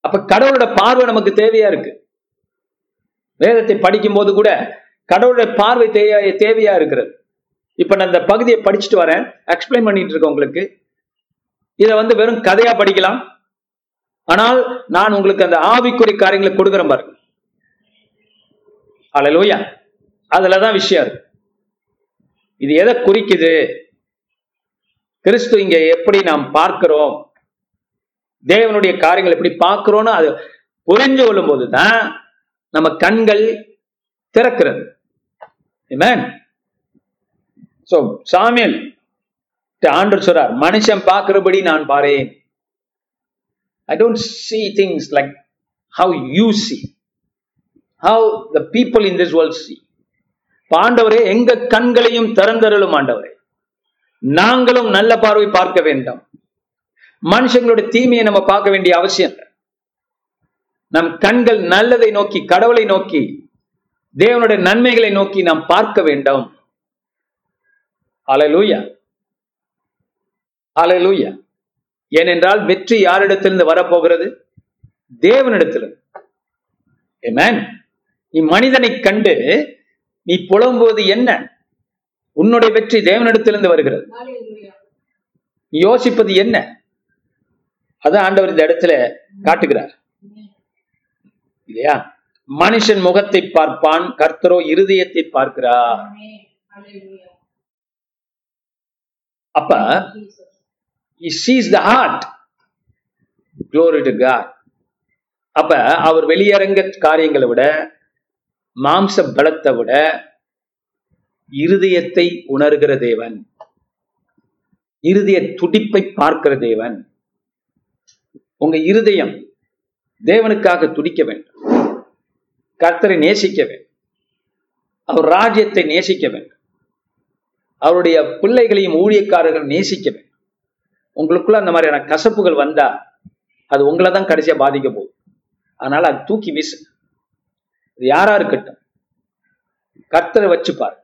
Speaker 2: அப்ப கடவுளோட பார்வை நமக்கு தேவையா இருக்கு? வேதத்தை படிக்கும் போது கூட கடவுளுடைய பார்வை தேவையா தேவையா இருக்கிறது. இப்ப நான் இந்த பகுதியை படிச்சுட்டு வரேன். எக்ஸ்பிளைன் பண்ணிட்டு இருக்கேன் உங்களுக்கு. இதை வந்து வெறும் கதையா படிக்கலாம். ஆனால் நான் உங்களுக்கு அந்த ஆவிக்குறை காரியங்களை கொடுக்குறேன் பாருங்க. அலலூயா அதுலதான் விஷயம் இருக்கு இது எதை குறிக்குது? கிறிஸ்து இங்க எப்படி நாம் பார்க்கிறோம்? தேவனுடைய காரியங்கள் எப்படி பார்க்கிறோம்னு அது புரிஞ்சு கொள்ளும் போதுதான் நம்ம கண்கள் திறக்கிறது. சோ சாமியல் ஆண்டர் சொல்றார் மனுஷன் பார்க்கிறபடி நான் பாரேன். I don't see things like how you see how the people in this world see ஆண்டவரே எங்க கண்களையும் திறந்தருளும் ஆண்டவரே. நாங்களும் நல்ல பார்வை பார்க்க வேண்டாம். மனுஷங்களுடைய தீமையை நம்ம பார்க்க வேண்டிய அவசியம் நம் கண்கள் நல்லதை நோக்கி கடவுளை நோக்கி தேவனுடைய நன்மைகளை நோக்கி நாம் பார்க்க வேண்டும். அலலூயா அலலூயா ஏனென்றால் வெற்றி யாரிடத்திலிருந்து வரப்போகிறது? தேவனிடத்திலிருந்து. நீ மனிதனை கண்டு நீ புலம்புவது என்ன? உன்னுடைய வெற்றி தேவனிடத்திலிருந்து வருகிறது. நீ யோசிப்பது என்ன? அதான் ஆண்டவர் இந்த இடத்துல காட்டுகிறார். இல்லையா? மனுஷன் முகத்தை பார்ப்பான் கர்த்தரோ இருதயத்தை பார்க்கிறார். அப்ப he sees the heart. Glory to god. அப்ப அவர் வெளியரங்க காரியங்களை விட மாம்ச பலத்தை விட இருதயத்தை உணர்கிற தேவன் இருதய துடிப்பை பார்க்கிற தேவன். உங்க இருதயம் தேவனுக்காக துடிக்க வேண்டும். கர்த்தரை நேசிக்க வேண்டும். அவர் ராஜ்யத்தை நேசிக்க வேண்டும். அவருடைய பிள்ளைகளையும் ஊழியக்காரர்கள் நேசிக்க வேண்டும். உங்களுக்குள்ள அந்த மாதிரியான கசப்புகள் வந்தா அது உங்களை தான் கடைசியா பாதிக்க போகுது. அதனால அது தூக்கி வீசு. யாரா இருக்கட்டும்? கர்த்தரை வச்சுப்பார்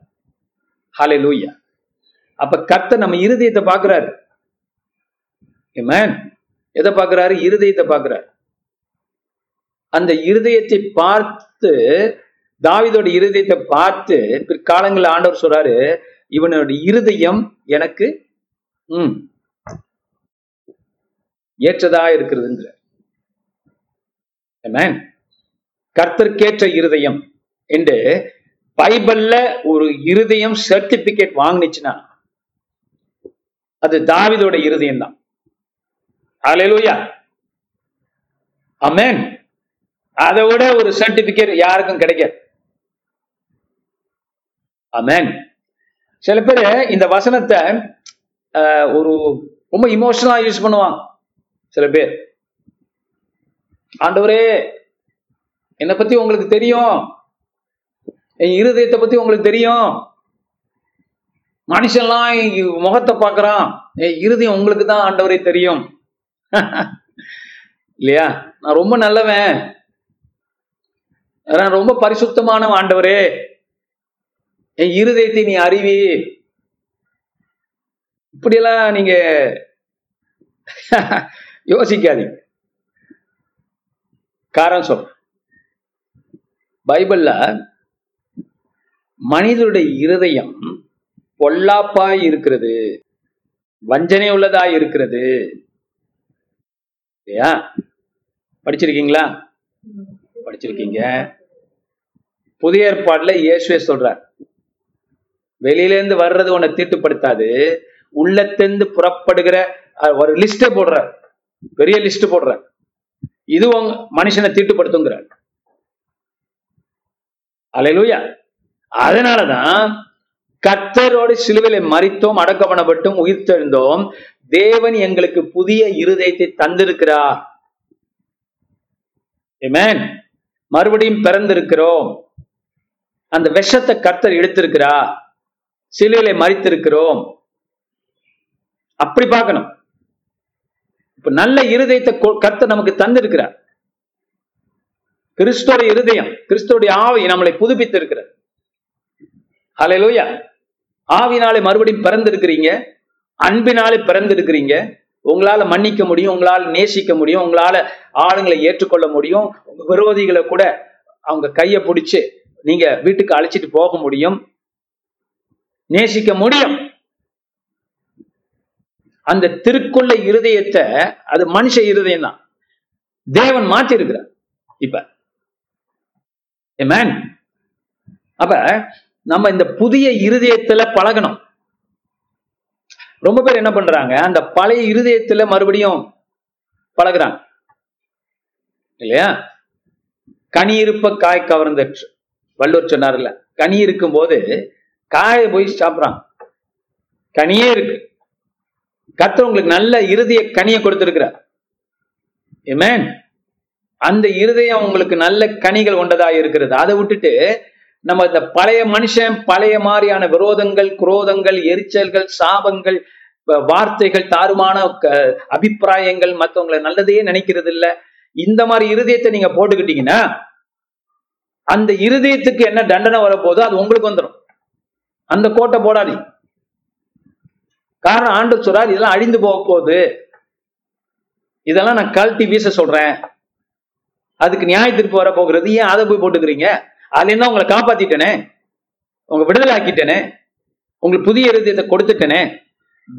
Speaker 2: ஹாலே லூயா அப்ப கர்த்தர் நம்ம இருதயத்தை பாக்குறாரு எதை பாக்குறாரு இருதயத்தை பாக்குறாரு அந்த இருதயத்தை பார்த்து தாவிதோட இருதயத்தை பார்த்து பிற்காலங்களில் ஆண்டவர் சொல்றாரு இவனோட இருதயம் எனக்கு உம் ஏற்றதா இருக்கிறதுங்கிற. கர்த்தர்கேற்ற இருதயம். என்று பைபிள்ல ஒரு இருதயம் சர்டிபிகேட் வாங்கினுச்சுன்னா அது தாவிதோட இருதயம் தான் அலையலூயா அமேன் அதை விட ஒரு சர்டிபிகேட் யாருக்கும் கிடைக்காது. அமேன் சில பேர் இந்த வசனத்தை ஒரு ரொம்ப இமோஷனலா யூஸ் பண்ணுவான் சில பேர். ஆண்டவரே என்னை பத்தி உங்களுக்கு தெரியும். என் இருதயத்தை பத்தி உங்களுக்கு தெரியும். மனுஷன்லாம் முகத்தை பார்க்கறான். என் இருதயம் உங்களுக்கு தான் ஆண்டவரே தெரியும். (laughs) இல்லையா? நான் ரொம்ப நல்லவன். நான் ரொம்ப பரிசுத்தமான ஆண்டவரே. என் இருதயத்தை நீ அறிவி. இப்படியெல்லாம் நீங்க (laughs) யோசிக்காதீங்க. காரணம் சொல்றேன் பைபிள்ல மனிதனுடைய இருதயம் பொல்லாப்பாய் இருக்கிறது வஞ்சனை உள்ளதா இருக்கிறது. இல்லையா? படிச்சிருக்கீங்களா? படிச்சிருக்கீங்க. புதிய ஏற்பாடுல இயேசுவே சொல்றார். வெளியிலேருந்து வர்றது உன்னை தீட்டுப்படுத்தாது. உள்ளத்திலிருந்து புறப்படுகிற ஒரு லிஸ்டே போடுற பெரிய லிஸ்ட் போடுற இது உங்க மனுஷனை தீட்டுப்படுத்துங்கிறார். அலையிலூயா அதனாலதான் கத்தரோடு சிலுவிலை மறித்தோம் அடக்கப்படப்பட்டும் உயிர்த்தெழுந்தோம். தேவன் எங்களுக்கு புதிய இருதயத்தை தந்திருக்கிறார். மறுபடியும் பிறந்திருக்கிறோம். அந்த விஷத்தை கர்த்தர் எடுத்திருக்கிறார். சிலுவிலை மறித்திருக்கிறோம் அப்படி பார்க்கணும். இப்ப நல்ல இருதயத்தை கர்த்தர் நமக்கு தந்திருக்கிறார். கிறிஸ்துடைய இருதயம் கிறிஸ்தோடைய ஆவி நம்மளை புதுப்பித்து இருக்கிறார் அலையிலோயா ஆவினாலே மறுபடியும் பிறந்திருக்கிறீங்க அன்பினாலே பிறந்திருக்கிறீங்க. உங்களால மன்னிக்க முடியும் உங்களால நேசிக்க முடியும் உங்களால ஆளுங்களை ஏற்றுக்கொள்ள முடியும். உங்க விரோதிகளை கூட அவங்க கையை பிடிச்சு நீங்க வீட்டுக்கு அழைச்சிட்டு போக முடியும். நேசிக்க முடியும். அந்த திருக்குள்ள இருதயத்தை அது மனுஷ இருதயம் தான் தேவன் மாற்றி இருக்கிறார் இப்ப மேன் அப்ப நம்ம இந்த புதிய இருதயத்துல பழகணும். ரொம்ப பேர் என்ன பண்றாங்க அந்த பழைய இருதயத்துல மறுபடியும் பழகுறாங்க. இல்லையா? கனி இருப்ப காய் கவர்ந்துட்டு வள்ளுவர் சொன்னார்ல கனி இருக்கும் போது காயை போய் சாப்பிடுறாங்க. கனியே இருக்கு. கத்த உங்களுக்கு நல்ல இருதய கனியை கொடுத்திருக்கிறார். ஏமேன் அந்த இருதயம் உங்களுக்கு நல்ல கனிகள் கொண்டதா இருக்கிறது. அதை விட்டுட்டு நம்ம இந்த பழைய மனுஷன் பழைய மாதிரியான விரோதங்கள் குரோதங்கள் எரிச்சல்கள் சாபங்கள் வார்த்தைகள் தாறுமான அபிப்பிராயங்கள் மற்றவங்களை நல்லதையே நினைக்கிறது இல்ல இந்த மாதிரி இருதயத்தை நீங்க போட்டுக்கிட்டீங்கன்னா அந்த இருதயத்துக்கு என்ன தண்டனை வரப்போதோ அது உங்களுக்கு வந்துடும் அந்த கோட்டை போடாதி காரணம் ஆண்டு சொல்றாரு இதெல்லாம் அழிந்து போக போகுது இதெல்லாம் நான் கழட்டி வீச சொல்றேன். அதுக்கு நியாய தீர்ப்பு வர போகிறது ஏன் அதை போய் போட்டுக்கிறீங்க? அதுல இருந்தா உங்களை காப்பாத்திட்டேனே? உங்க விடுதலை ஆக்கிட்டேனே உங்களுக்கு புதிய இருதயத்தை கொடுத்துட்டேனே?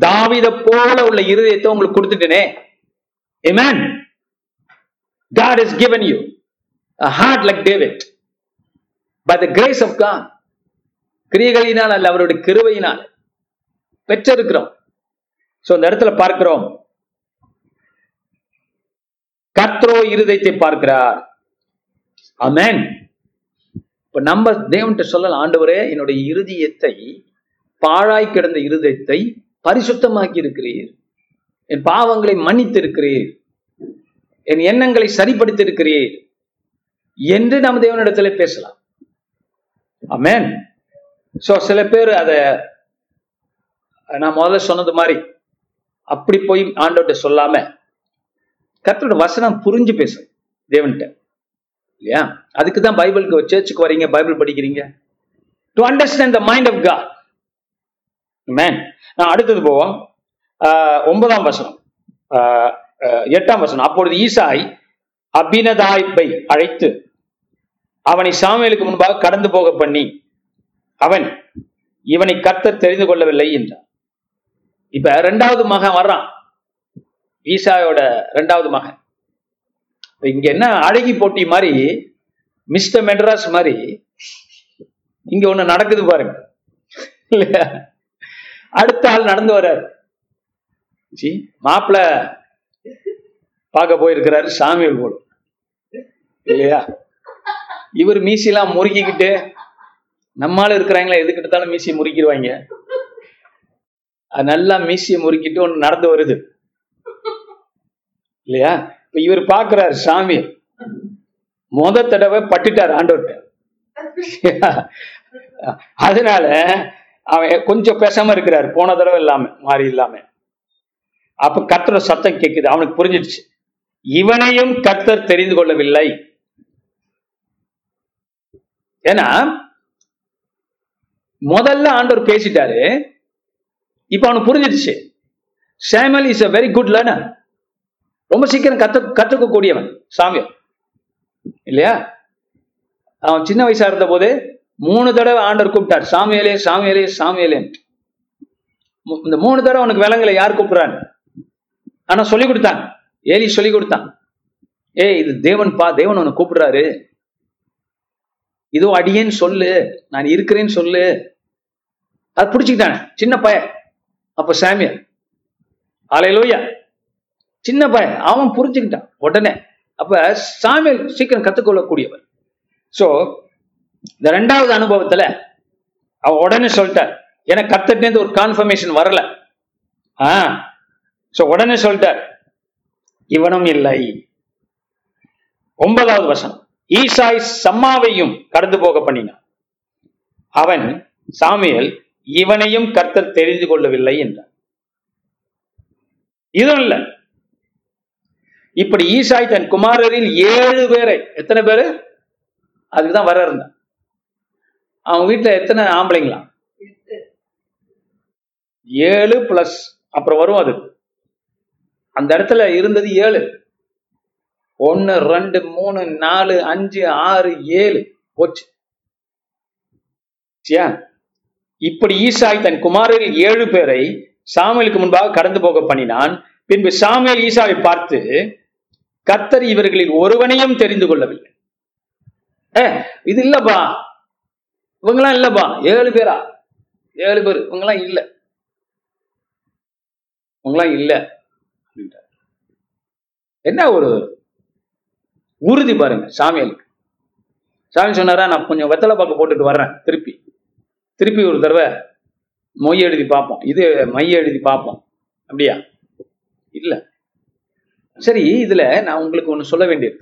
Speaker 2: தாவித போல உள்ள இருதயத்தை உங்களுக்கு கொடுத்துட்டேனே? Amen God has given you a heart like David. By the grace of God. கிரியைகளினால் அல்ல அவருடைய கிருவையினால் பெற்றிருக்கிறோம். சோ இந்த இடத்துல பார்க்கிறோம். கத்ரோ இருதயத்தை பார்க்கிறார். அமேன் இப்ப நம்ம தேவன்கிட்ட சொல்லலாம் ஆண்டவரே என்னுடைய இருதயத்தை பாழாய் கிடந்த இருதயத்தை பரிசுத்தமாக்கி இருக்கிறீர் என் பாவங்களை மன்னித்திருக்கிறீர். என் எண்ணங்களை சரிப்படுத்தியிருக்கிறீர். என்று நம்ம தேவனிடத்துல பேசலாம். அமேன் சோ சில பேர் அத நான் முதல்ல சொன்னது மாதிரி அப்படி போய் ஆண்டவர்கிட்ட சொல்லாம கர்த்தரோட வசனம் புரிஞ்சு பேசும். தேவன்கிட்ட. இல்லையா? அதுக்கு தான் பைபிளுக்கு சர்ச்சுக்கு வரீங்க பைபிள் படிக்கிறீங்க. To understand the mind of God man நான் அடுத்தது போவோம். ஆஹ் ஒன்பதாம் வசனம். ஆஹ் எட்டாம் வசனம். அப்பொழுது ஈசாய் அபினதாய்பை அழைத்து அவனை சாமியலுக்கு முன்பாக கடந்து போக பண்ணி அவன் இவனை கர்த்தர் தெரிந்து கொள்ளவில்லை என்றான் இப்ப ரெண்டாவது மகன் வர்றான். ஈசாயோட ரெண்டாவது மகன். இங்க என்ன அழகி போட்டி மாதிரி மிஸ்டர் மெட்ராஸ் மாதிரி இங்க ஒண்ணு நடக்குது பாருங்க. இல்லையா? அடுத்த ஆள் நடந்து வர்றாரு. சி மாப்பிள்ள பார்க்க போயிருக்கிறாரு சாமியல் போல. இல்லையா? இவர் மீசிலாம் முறுக்கிக்கிட்டு நம்மால இருக்கிறாங்களா எதுக்கு எடுத்தாலும் மீசியை முறுக்கிடுவாங்க. அது நல்லா மீசியை முறுக்கிட்டு ஒண்ணு நடந்து வருது. இல்லையா? இப்ப இவர் பாக்குறாரு சாமி. முத தடவை பட்டுட்டார் ஆண்டோட்ட (laughs) அதனால அவன் கொஞ்சம் பேசாம இருக்கிறாரு. போன தடவை இல்லாம மாறி இல்லாம. அப்ப கத்துற சத்தம் கேக்குது. அவனுக்கு புரிஞ்சிடுச்சு. இவனையும் கர்த்தர் தெரிந்து கொள்ளவில்லை. ஏன்னா முதல்ல ஆண்டவர் பேசிட்டாரு. இப்ப அவனுக்கு புரிஞ்சிடுச்சு. Samuel is a very good learner ரொம்ப சீக்கிரம் கத்து கத்துக்கக்கூடியவன் சாமியம் இல்லையா? அவன் சின்ன வயசா இருந்த போது மூணு தடவை ஆண்டர் கூப்பிட்டார் சாமியலே சாமியலே சாமியலே இந்த மூணு தடவை அவனுக்கு விலங்குல யார் கூப்பிடுறாரு ஆனா சொல்லி கொடுத்தான். ஏலி சொல்லி கொடுத்தான். ஏய் இது தேவன் பா தேவன் உன்னை கூப்பிடுறாரு. இதோ அடியேன்னு சொல்லு நான் இருக்கிறேன்னு சொல்லு. அது பிடிச்சிக்கிட்டானே சின்ன பையன். அப்ப சாமியல் ஆலையிலோயா சின்ன பையன் அவன் புரிஞ்சுக்கிட்டான் உடனே. அப்ப சாமியல் சீக்கிரம் கத்துக்கொள்ளக்கூடியவர் சோ இந்த ரெண்டாவது அனுபவத்துல அவ உடனே சொல்லிட்டார் எனக்கு கத்துட்டேந்து ஒரு கான்ஃபர்மேஷன் வரல. ஆ சோ உடனே சொல்லிட்டார் இவனும் இல்லை. ஒன்பதாவது வசனம் ஈசாய் சம்மாவையும் கடந்து போக பண்ணினான். அவன் சாமியல் இவனையும் கர்த்தர் தெரிந்து கொள்ளவில்லை என்றான். இதுவும் இல்லை. இப்படி ஈசாய் தன் குமாரரில் ஏழு பேரை எத்தனை பேரு? அதுக்குதான் வர இருந்தான் அவன் வீட்டுல எத்தனை ஆம்பளைங்களா? ஏழு பிளஸ் அப்புறம் வரும் அது. அந்த இடத்துல இருந்தது ஏழு. ஒன்னு ரெண்டு மூணு நாலு அஞ்சு ஆறு ஏழு. போச்சு. இப்படி ஈசாய் தன் குமாரரில் ஏழு பேரை சாமுவேலுக்கு முன்பாக கடந்து போக பண்ணினான். பின்பு சாமுவேல் ஈசாவை பார்த்து கர்த்தர் இவர்களில் ஒருவனையும் தெரிந்து கொள்ளவில்லை. ஏ இது இல்லப்பா. இவங்கெல்லாம் இல்லப்பா. ஏழு பேரா? ஏழு பேர். இவங்கெல்லாம் இல்ல. இவங்கெல்லாம் இல்ல. அப்படின்ட்டார். என்ன ஒரு உறுதி பாருங்க சாமியலுக்கு. சாமி சொன்னாரா நான் கொஞ்சம் வெத்தலை பாக்க போட்டுட்டு வர்றேன் திருப்பி. திருப்பி ஒரு தடவை மொய் எழுதி பார்ப்போம். இது மைய எழுதி பார்ப்போம். அப்படியா? இல்ல. சரி இதுல நான் உங்களுக்கு ஒண்ணு சொல்ல வேண்டியது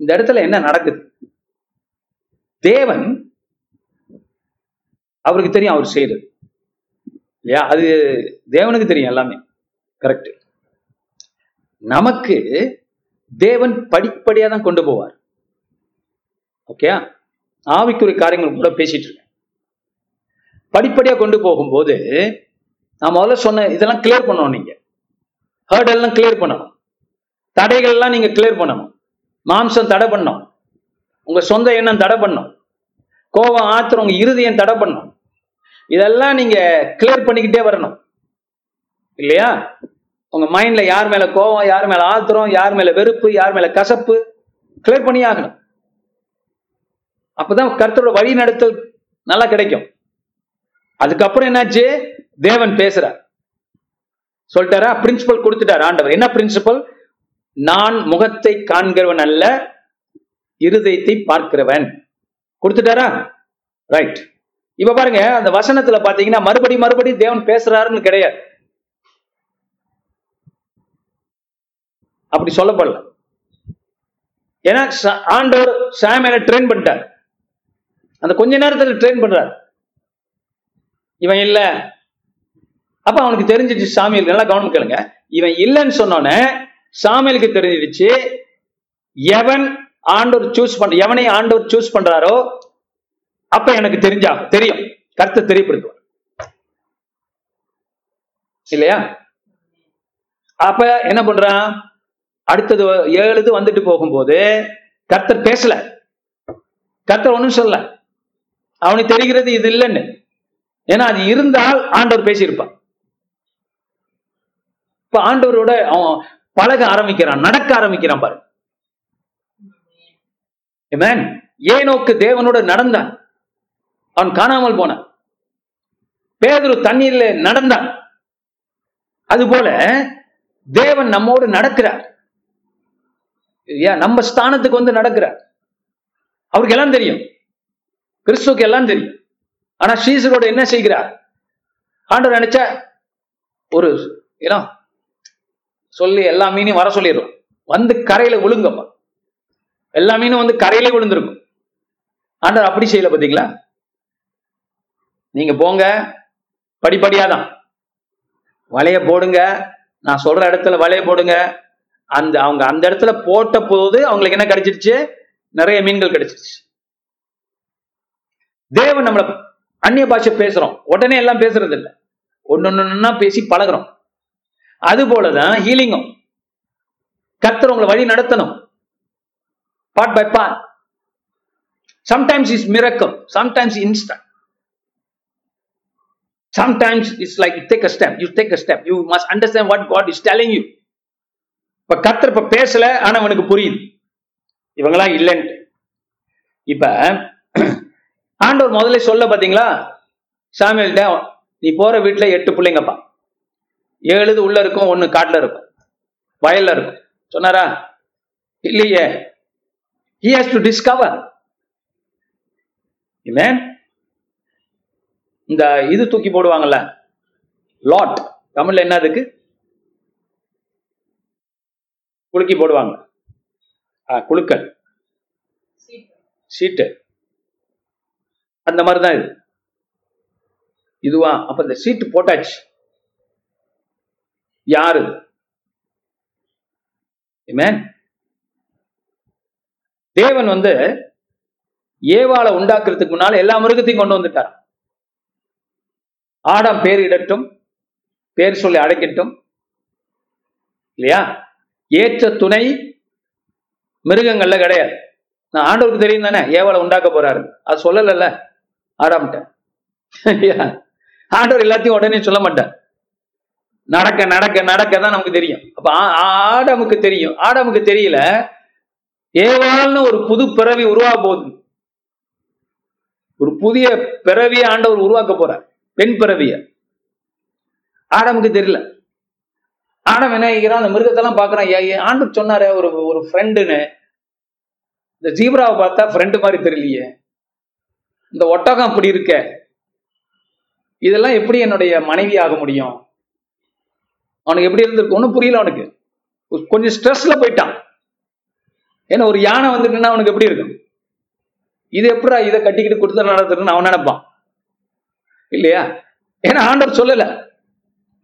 Speaker 2: இந்த இடத்துல என்ன நடக்குது? தேவன் அவருக்கு தெரியும் அவர் செய்யறது இல்லையா? அது தேவனுக்கு தெரியும் எல்லாமே. கரெக்ட் நமக்கு தேவன் படிப்படியா தான் கொண்டு போவார். ஓகே ஆவிக்குரிய காரியங்கள் கூட பேசிட்டு இருக்கேன். படிப்படியா கொண்டு போகும்போது நான் முதல்ல சொன்ன இதெல்லாம் கிளியர் பண்ணோம் நீங்க. ஹேர்டெல்லாம் கிளியர் பண்ணணும். தடைகள்லாம் நீங்க கிளியர் பண்ணணும். மாம்சம் தடை பண்ணும் உங்க சொந்த எண்ணம் தடை பண்ணும் கோபம் ஆத்திரம் உங்க இருதயம் தடை பண்ணும் இதெல்லாம் நீங்க கிளியர் பண்ணிக்கிட்டே வரணும். இல்லையா? உங்க மைண்ட்ல யார் மேல கோபம் யார் மேல ஆத்திரம் யார் மேல வெறுப்பு யார் மேல கசப்பு கிளியர் பண்ணி ஆகணும். அப்பதான் கருத்தரோட வழி நடத்தல் நல்லா கிடைக்கும். அதுக்கப்புறம் என்னாச்சு? தேவன் பேசுறார். சொல்லிட்டாரா? பிரின்சிபல் கொடுத்துட்டார் ஆண்டவர். என்ன பிரின்சிபல் நான் முகத்தை காண்கிறவன் அல்ல இருதயத்தை பார்க்கிறவன். கொடுத்துட்டாரா? ரைட் இப்ப பாருங்க அந்த வசனத்துல பாத்தீங்கன்னா மறுபடி மறுபடி தேவன் பேசுறாருன்னு கிடையாது. அப்படி சொல்லப்படல. ஏன்னா ஆண்டவர் சாமியனை ட்ரெயின் பண்ணிட்டார். அந்த கொஞ்ச நேரத்துல ட்ரெயின் பண்றார். இவன் இல்ல. அப்ப அவனுக்கு தெரிஞ்சிச்சு சாமியல் நல்லா கவனம் கேளுங்க. இவன் இல்லைன்னு சொன்னோன்னே சாமியலுக்கு தெரிஞ்சிடுச்சு எவன் ஆண்டவர் சூஸ் பண்ற எவனை ஆண்டவர் சூஸ் பண்றாரோ அப்ப எனக்கு தெரிஞ்சா தெரியும். கருத்தை தெரியப்படுத்துவார். இல்லையா? அப்ப என்ன பண்றான்? அடுத்தது ஏழு இது வந்துட்டு போகும்போது கர்த்தர் பேசல. கர்த்தர் ஒன்றும் சொல்லல. அவனுக்கு தெரிகிறது இது இல்லைன்னு. ஏன்னா அது இருந்தால் ஆண்டவர் பேசியிருப்பான் இப்ப ஆண்டவரோட அவன் பழக ஆரம்பிக்கிறான் நடக்க ஆரம்பிக்கிறான் பாரு. Amen. ஏனோக்கு தேவனோட நடந்தான். அவன் காணாமல் போனான். பேதுரு தண்ணீர்ல நடந்தான். அது போல தேவன் நம்மோடு நடக்கிறார். ஏன் நம்ம ஸ்தானத்துக்கு வந்து நடக்கிறார். அவருக்கு எல்லாம் தெரியும். கிறிஸ்துக்கு எல்லாம் தெரியும். ஆனா ஸ்ரீசரோட என்ன செய்கிறார்? ஆண்டவர் நினைச்சா ஒரு ஏன்னா சொல்லி எல்லா மீனையும் வர சொல்லிடுவோம் வந்து கரையில விழுங்கப்பா. எல்லா மீனும் வந்து கரையிலே விழுந்திருக்கும். ஆண்டவர் அப்படி செய்யல பாத்தீங்களா? நீங்க போங்க படிப்படியாதான். வலைய போடுங்க நான் சொல்ற இடத்துல வலைய போடுங்க. அந்த அவங்க அந்த இடத்துல போட்ட போது அவங்களுக்கு என்ன கிடைச்சிருச்சு? நிறைய மீன்கள் கிடைச்சிருச்சு. தேவன் நம்மள அந்நிய பாஷை பேசுறோம். உடனே எல்லாம் பேசுறது இல்ல ஒன்னொன்னா பேசி பழகுறோம். அது போலதான் ஹீலிங்கும் கத்தர் உங்களை வழி நடத்தணும். Part by part sometimes is miracle sometimes instant sometimes it's like you take a step you take a step you must understand what God is telling you இப்ப கத்தர் இப்ப பேசல ஆனா அவனுக்கு புரியுது. இவங்கெல்லாம் இல்லைன்ட்டு. இப்ப ஆண்டவர் முதல்ல சொல்ல பாத்தீங்களா? சாமியல்கிட்ட நீ போற வீட்டுல எட்டு பிள்ளைங்கப்பா. ஏழுது உள்ள இருக்கும் ஒன்னு காட்டுல இருக்கும். வயல்ல இருக்கும். சொன்னாரா? இல்லையே. ஹி has டு டிஸ்கவர் இந்த இது தூக்கி போடுவாங்கல்ல? லாட் தமிழ்ல என்ன அதுக்கு? குலுக்கி போடுவாங்க. ஆ, குலுக்கல். சீட்டு. அந்த மாதிரி தான் இது. இதுவா? அப்ப இந்த சீட்டு போட்டாச்சு. யாரு? தேவன் வந்து ஏவாளை உண்டாக்குறதுக்கு முன்னால எல்லா மிருகத்தையும் கொண்டு வந்துட்டார். ஆடாம் பேர் இடட்டும் பேர் சொல்லி அழைக்கட்டும். இல்லையா? ஏற்ற துணை மிருகங்கள்ல கிடையாது. நான் ஆண்டவருக்கு தெரியும் தானே ஏவாளை உண்டாக்க போறாரு. அது சொல்லலல்ல ஆடாமட்ட (laughs) ஆண்டவர் எல்லாத்தையும் உடனே சொல்ல மாட்டார். நடக்க நடக்க நடக்க தான் நமக்கு தெரியும். அப்ப ஆடமுக்கு தெரியும். ஆடமுக்கு தெரியல. ஏவாள்னு ஒரு புது பிறவி உருவாக போகுது. ஒரு புதிய பிறவியை ஆண்டவர் உருவாக்க போறார். பெண் பிறவிய. ஆடமுக்கு தெரியல. ஆடம் என்ன அந்த மிருகத்தெல்லாம் பாக்குறான் ஏ- சொன்னாரு ஒரு ஒரு ஃப்ரெண்டுன்னு இந்த ஜீப்ராவை பார்த்தா ஃப்ரெண்டு மாதிரி தெரியலையே. இந்த ஒட்டகம் அப்படி இருக்க. இதெல்லாம் எப்படி என்னுடைய மனைவி ஆக முடியும்? அவனுக்கு எப்படி இருந்திருக்கு? ஒன்றும் புரியல அவனுக்கு. கொஞ்சம் ஸ்ட்ரெஸ்ல போயிட்டான். ஏன்னா ஒரு யானை வந்துட்டுன்னா அவனுக்கு எப்படி இருக்கும்? இது எப்படா இதை கட்டிக்கிட்டு கொடுத்து நடத்துறதுன்னு அவன் நினைப்பான். இல்லையா? ஏன்னா ஆண்டவர் சொல்லல.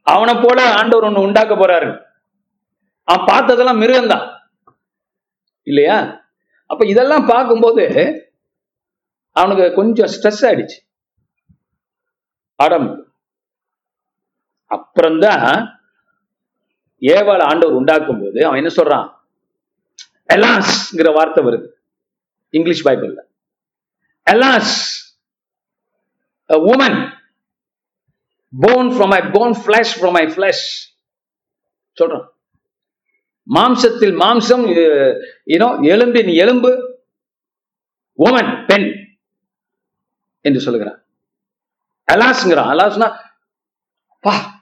Speaker 2: அவனை போல ஆண்டவர் ஒண்ணு உண்டாக்க போறாரு. அவன் பார்த்ததெல்லாம் மிருகம்தான். இல்லையா? அப்ப இதெல்லாம் பார்க்கும்போது அவனுக்கு கொஞ்சம் ஸ்ட்ரெஸ் ஆயிடுச்சு. ஆடம் அப்புறம்தான் ஏவாள ஆண்டவர் உண்டாக்கும் போது அவன் என்ன சொல்றான்? எலாஸ்ங்கிற வார்த்தை வருது. இங்கிலீஷ் பைபிள்ல. Alas woman bone from my bone bone from my my சொல்றான். மாம்சத்தில் மாம்சம் யூனோ எலும்பின் எலும்பு உமன் பெண் என்று சொல்லுகிறான். அலாஸ்ங்கிறான் அலாஸ்னா பா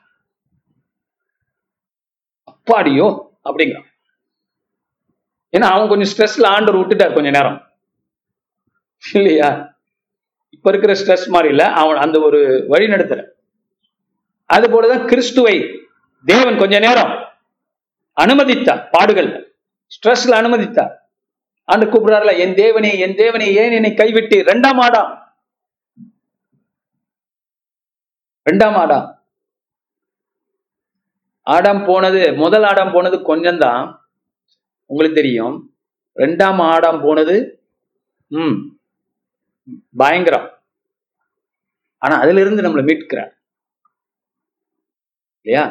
Speaker 2: அப்பாடியோ அப்படிங்கிறான். ஏன்னா அவன் கொஞ்சம் ஸ்ட்ரெஸ்ல ஆண்டவர் விட்டுட்டார் கொஞ்ச நேரம். இல்லையா? இப்ப இருக்கிற ஸ்ட்ரெஸ் மாதிரி இல்ல அவன் அந்த ஒரு வழி நடத்துற. அது போலதான் கிறிஸ்துவை தேவன் கொஞ்ச நேரம் அனுமதித்தார் பாடுகள் ஸ்ட்ரெஸ்ல அனுமதித்தார். ஆண்டு கூப்பிடுறாருல என் தேவனே என் தேவனே ஏன் என்னை கைவிட்டு? ரெண்டாம் ஆடாம் ரெண்டாம் ஆடாம் ஆடாம் போனது முதல் ஆடாம் போனது கொஞ்சம்தான். உங்களுக்கு தெரியும். ரெண்டாம் ஆடாம் போனது ம் பயங்கரம். ஆனா அதுல இருந்து நம்மளை மீட்கிறார். இல்லையா?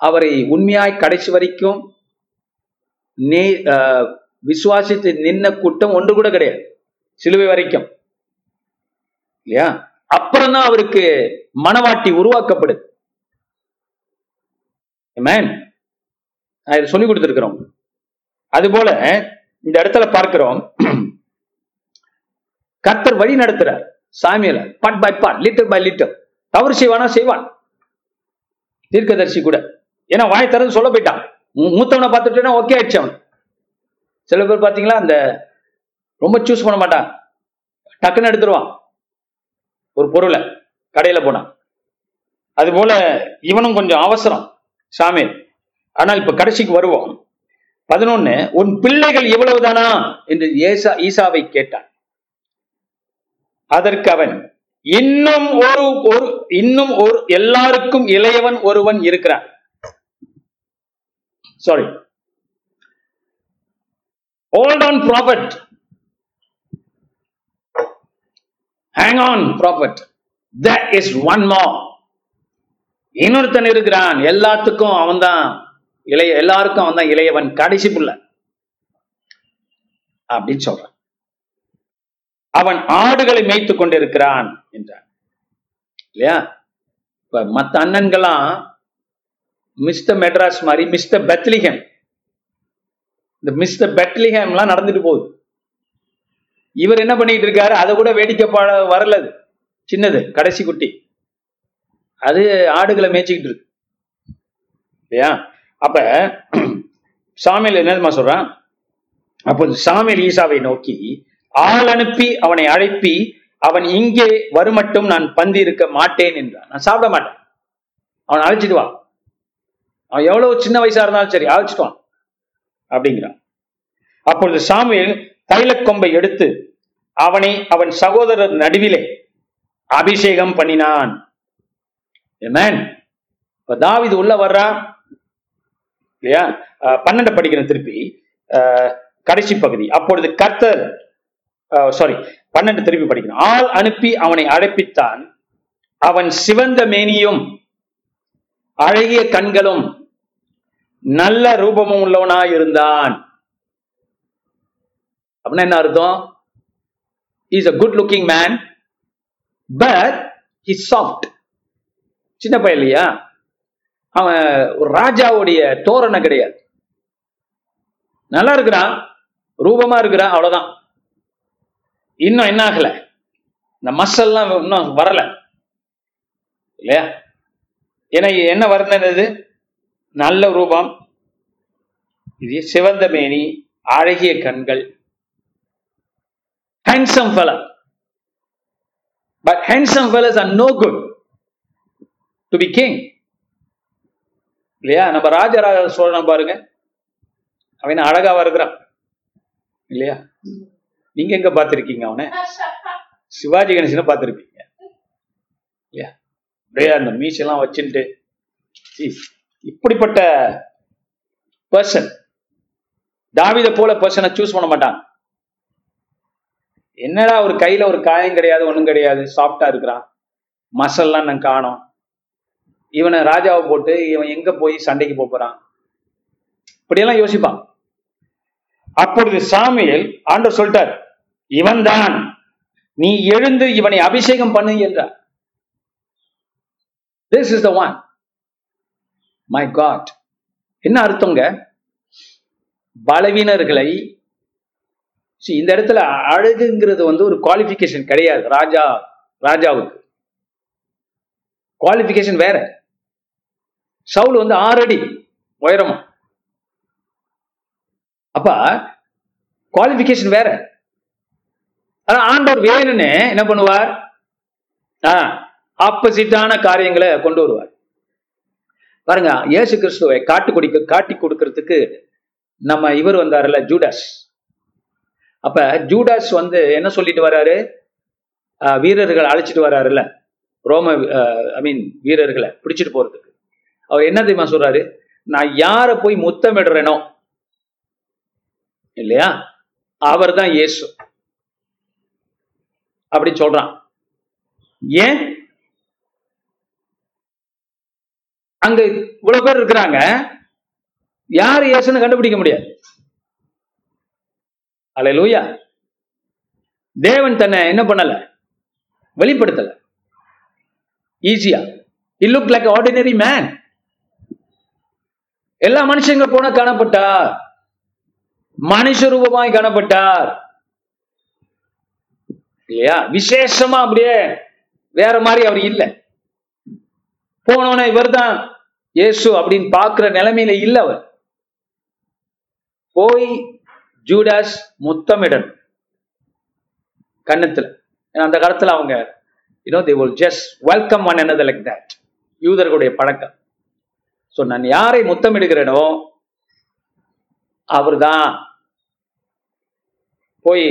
Speaker 2: அவரை உண்மையாய் கடைசி வரைக்கும் நே ஆஹ், விசுவாசித்து நின்ன கூட்டம் ஒன்று கூட கிடையாது. சிலுவை வரைக்கும். இல்லையா? அப்புறம் தான் அவருக்கு மனவாட்டி உருவாக்கப்படுது. இதை சொல்லி அது அதுபோல இந்த இடத்துல பார்க்கிறோம். (clears throat) கர்த்தர் வழி நடத்துறார். சாமியில part by part little by little தவறு செய்வானா? செய்வான். தீர்க்கதரிசி கூட. ஏன்னா வாய் திறந்து சொல்ல போயிட்டான். மூத்தவனை பார்த்துட்டேன்னா ஓகே ஆயிடுச்சு அவன். சில பேர் பார்த்தீங்களா அந்த ரொம்ப சூஸ் பண்ண மாட்டான். டக்குன்னு எடுத்துருவான். ஒரு பொருளை கடையில போனான் அது போல இவனும் கொஞ்சம் அவசரம். சாமி ஆனால் இப்ப கடைசிக்கு வருவோம். பதினொன்னு உன் பிள்ளைகள் எவ்வளவுதானா? என்று ஏசா ஈசாவை கேட்டான். அதற்கு அவன் இன்னும் ஒரு ஒரு இன்னும் ஒரு எல்லாருக்கும் இளையவன் ஒருவன் இருக்கிறான். Sorry hold on prophet hang on prophet that is one மா இன்னொருத்தன் இருக்கிறான். எல்லாத்துக்கும் அவன்தான் இளைய எல்லாருக்கும் அவன் தான் இளையவன் கடைசி புள்ள. அப்படின்னு சொல்றான். அவன் ஆடுகளை மேய்த்து கொண்டிருக்கிறான் என்றான். இல்லையா? இப்ப மத்த அண்ணன்கள்லாம் மிஸ்டர் மெட்ராஸ் மாதிரி மிஸ்டர் பெத்லிஹம். இந்த மிஸ்டர் பெத்லிஹம்லாம் நடந்துட்டு போகுது. இவர் என்ன பண்ணிட்டு இருக்காரு? அதை கூட வேடிக்கை பாட வரல அது. சின்னது கடைசி குட்டி. அது ஆடுகளை மேய்ச்சிக்கிட்டு இருக்கு. இல்லையா? அப்ப சாமியில் என்னதுமா சொல்றான்? அப்போது சாமியில் ஈசாவை நோக்கி ஆள் அனுப்பி அவனை அழைப்பி அவன் இங்கே வருமட்டும் நான் பந்தி இருக்க மாட்டேன் என்றான். நான் சாப்பிட மாட்டேன். அவன் அழைச்சிட்டு வா. அவன் எவ்வளவு சின்ன வயசா இருந்தாலும் சரி அழைச்சிட்டுவான் அப்படிங்கிறான். அப்பொழுது சாமியில் தைலக்கொம்பை எடுத்து அவனை அவன் சகோதரர் நடுவிலே அபிஷேகம் பண்ணினான். இப்ப தாவிது உள்ள வர்றான் இல்லையா? பன்னெண்டு படிக்கிறேன் திருப்பி. அஹ் கடைசி பகுதி. அப்பொழுது கர்த்தர் சாரி பன்னெண்டு திருப்பி படிக்கணும் ஆள் அனுப்பி அவனை அழைப்பித்தான். அவன் சிவந்த மேனியும் அழகிய கண்களும் நல்ல ரூபமும் உள்ளவனா இருந்தான் அப்படின்னா என்ன அர்த்தம்? Is a good looking man but he soft சின்ன பையன் இல்லையா? அவன் ஒரு ராஜாவுடைய தோரணை கிடையாது. நல்லா இருக்கிறான் ரூபமா இருக்கிறான் அவ்வளவுதான். இன்னும் என்ன ஆகல? இந்த மசல்லாம் இன்னும் வரல. இல்லையா? ஏன்னா என்ன வர்ணனது நல்ல ரூபம். இது சிவந்த மேனி அழகிய கண்கள். Handsome fella but handsome fellas are no good to be king இல்லையா? நம்ம ராஜராஜ சோழனை பாருங்க. அவன் அழகாவா இருக்கிறான் இல்லையா? நீங்க எங்க பார்த்திருக்கீங்க அவனை? சிவாஜி கணேசனை பார்த்திருப்பீங்க. இல்லையா? அப்படியே அந்த மீசெல்லாம் வச்சுட்டு இப்படிப்பட்ட பர்சன் தாவித போல பர்சனை சூஸ் பண்ண மாட்டான். என்னடா ஒரு கையில ஒரு காயம் கிடையாது ஒன்றும் கிடையாது. சாஃப்டா இருக்கிறான். மசல்லாம் நான் காணோம். இவனை ராஜாவை போட்டு இவன் எங்க போய் சண்டைக்கு போறான்? இப்படியெல்லாம் யோசிப்பான். அப்பொழுது சாமியில் ஆண்டவர் சொல்லிட்டார் இவன் தான் நீ எழுந்து இவனை அபிஷேகம் பண்ணு என்றார். This is the one my God என்ன அர்த்தங்க? பலவீனர்களை இந்த இடத்துல அழகுங்கிறது வந்து ஒரு குவாலிபிகேஷன் கிடையாது. ராஜா ராஜாவுக்கு. குவாலிபிகேஷன் வேற. சவுல் வந்து ஆறடி உயரமா. அப்ப குவாலிபிகேஷன் வேற. ஆனா ஆண்டவர் வேணும்னு என்ன பண்ணுவார்? ஆப்போசிட்டான காரியங்களை கொண்டு வருவார். பாருங்க இயேசு கிறிஸ்துவை காட்டு குடிக்க காட்டி கொடுக்கறதுக்கு நம்ம இவர் வந்தாருல்ல ஜூடாஸ். அப்ப ஜூடாஸ் வந்து என்ன சொல்லிட்டு வராரு? ஆஹ் வீரர்கள் அழைச்சிட்டு வராருல்ல. ரோம ஐ மீன் வீரர்களை பிடிச்சிட்டு போறதுக்கு. அவர் என்ன தெரியுமா சொல்றாரு? நான் யார போய் முத்தமிடுறேனோ இல்லையா? அவர் தான் இயேசு. அப்படி சொல்றான். ஏன்? அங்க இவ்வளவு பேர் இருக்கிறாங்க. யார் இயேசுன்னு கண்டுபிடிக்க முடியாது. அல்லேலூயா தேவன் தன்னை என்ன பண்ணல? வெளிப்படுத்தல. ஈஸியா he look like ordinary man எல்லா மனுஷங்க போன காணப்பட்டார். மனுஷ ரூபமாய் காணப்பட்டார். இல்லையா? விசேஷமா அப்படியே வேற மாதிரி அவர் இல்லை. போனோன இவர் தான் இயேசு அப்படின்னு பாக்குற நிலைமையில இல்ல அவர். போய் ஜூடாஸ் முத்தமிடணும். கண்ணத்துல அந்த காலத்துல அவங்க you know they will just welcome one என்னது லைக் தட் யூதர்களுடைய பழக்கம். ஸோ நான் யாரை முத்தமிடுகிறேனோ அவர்தான் போய்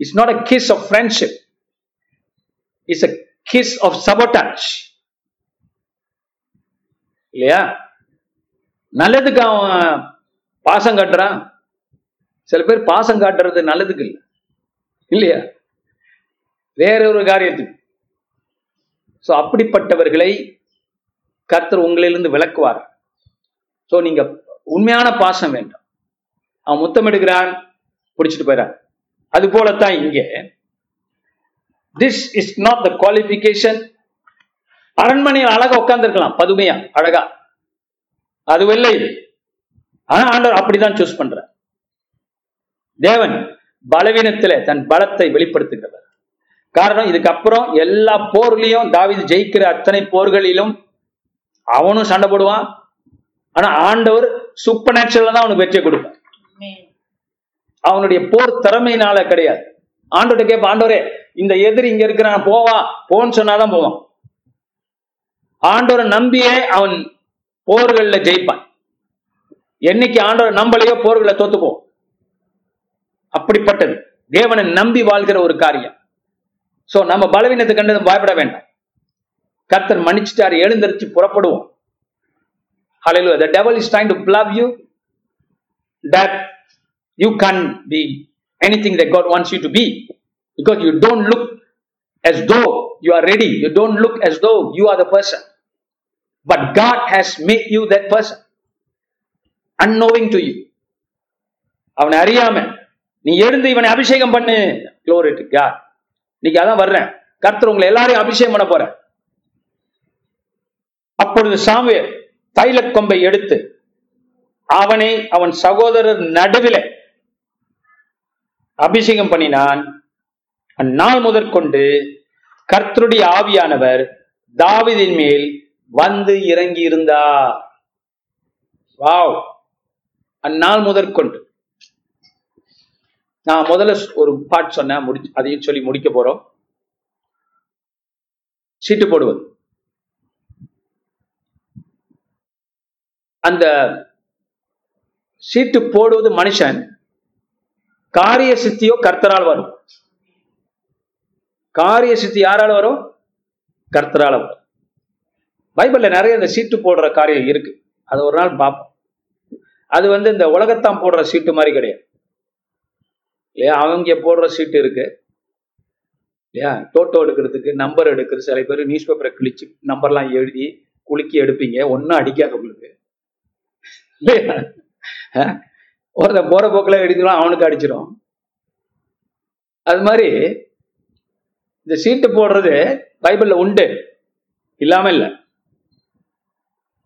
Speaker 2: it's not a kiss of friendship it's a kiss of sabotage இல்லையா? நல்லதுக்கு அவன் பாசம் காட்டுறான். சில பேர் பாசம் காட்டுறது நல்லதுக்கு இல்லை. இல்லையா? வேற ஒரு காரியத்துக்கு. ஸோ அப்படிப்பட்டவர்களை கர்த்தர் உங்களிலிருந்து விளக்குவார். ஸோ நீங்க உண்மையான பாசம் வேண்டும். அவன் முத்தமிடுகிறான் பிடிச்சிட்டு போயிடான் அது போலத்தான் இங்கே. This is not the qualification அரண்மனையில் அழகா உட்கார்ந்துருக்கலாம் பதுமையா அழகா. அது இல்லை. ஆனா ஆண்டவர் அப்படிதான் சூஸ் பண்ற தேவன் பலவீனத்திலே தன் பலத்தை வெளிப்படுத்துகிறவர். காரணம் இதுக்கப்புறம் எல்லா போர்லயும் தாவிது ஜெயிக்கிற அத்தனை போர்களிலும் அவனும் சண்டை போடுவான். ஆனா ஆண்டவர் சூப்பர் நேச்சுரலா தான் அவனுக்கு வெற்றியை கொடுப்பார். அவனுடைய போர் திறமையினால கிடையாது. ஆண்டோட கேட்ப ஆண்டவரே இந்த எதிரி இங்க இருக்கிறான் போவா போன்னு சொன்னாதான் போவான். ஆண்டவரை நம்பியே அவன் போர்கள்ல ஜெயிப்பான். என்னைக்கு ஆண்டவரை நம்பலையோ போர்களை தோத்துப்போம் அப்படிப்பட்டது. தேவனை நம்பி வாழ்கிற ஒரு காரியம். சோ நம்ம பலவீனத்தை கண்டு பயப்பட வேண்டாம். கர்த்தர் மன்னிச்சுட்டாரு எழுந்தரிச்சு புறப்படுவோம் Hallelujah. The devil is trying to plug you that you can't be anything that God wants you to be because you don't look as though you are ready. You don't look as though you are the person. But God has made you that person. unknowing to you அவனை அறியாம நீ எழுந்து இவனை அபிஷேகம் பண்ணு glory to God இன்னைக்கு அதான் வர்றேன் கர்த்தர் உங்களை எல்லாரையும் அபிஷேகம் பண்ண போற அப்பொழுது சாமுவேல் தைலக்கொம்பை எடுத்து அவனை அவன் சகோதரர் நடுவில் அபிஷேகம் பண்ணினான். அந்நாள் முதற்கொண்டு கர்த்தருடைய ஆவியானவர் தாவிதின் மேல் வந்து இறங்கி இருந்தார் வாவ்! அந்நாள் முதற்கொண்டு. நான் முதல்ல ஒரு பாட் சொன்னேன் முடி அதையும் சொல்லி முடிக்க போறோம். சீட்டு போடுவது. அந்த சீட்டு போடுவது மனுஷன் காரிய சித்தியோ கர்த்தரால் வரும். காரிய சித்தி யாரால வரும்? கர்த்தரால வரும். பைபிள்ல நிறைய இந்த சீட்டு போடுற காரியம் இருக்கு. அது ஒரு நாள் பார்ப்போம். அது வந்து இந்த உலகத்தான் போடுற சீட்டு மாதிரி கிடையாது. இல்லையா? அவங்க போடுற சீட்டு இருக்கு. இல்லையா? டோட்டோ எடுக்கிறதுக்கு நம்பர் எடுக்கிறது சில பேர் நியூஸ் பேப்பரை கிழிச்சு நம்பர்லாம் எழுதி குலுக்கி எடுப்பீங்க. ஒன்றும் அடிக்காது உங்களுக்கு. ஒருத்தன் போற போக்கில் எடுத்துக்கலாம் அவனுக்கு அடிச்சிடும் அது மாதிரி இந்த சீட்டு போடுறது பைபிள்ல உண்டு இல்லாம இல்ல.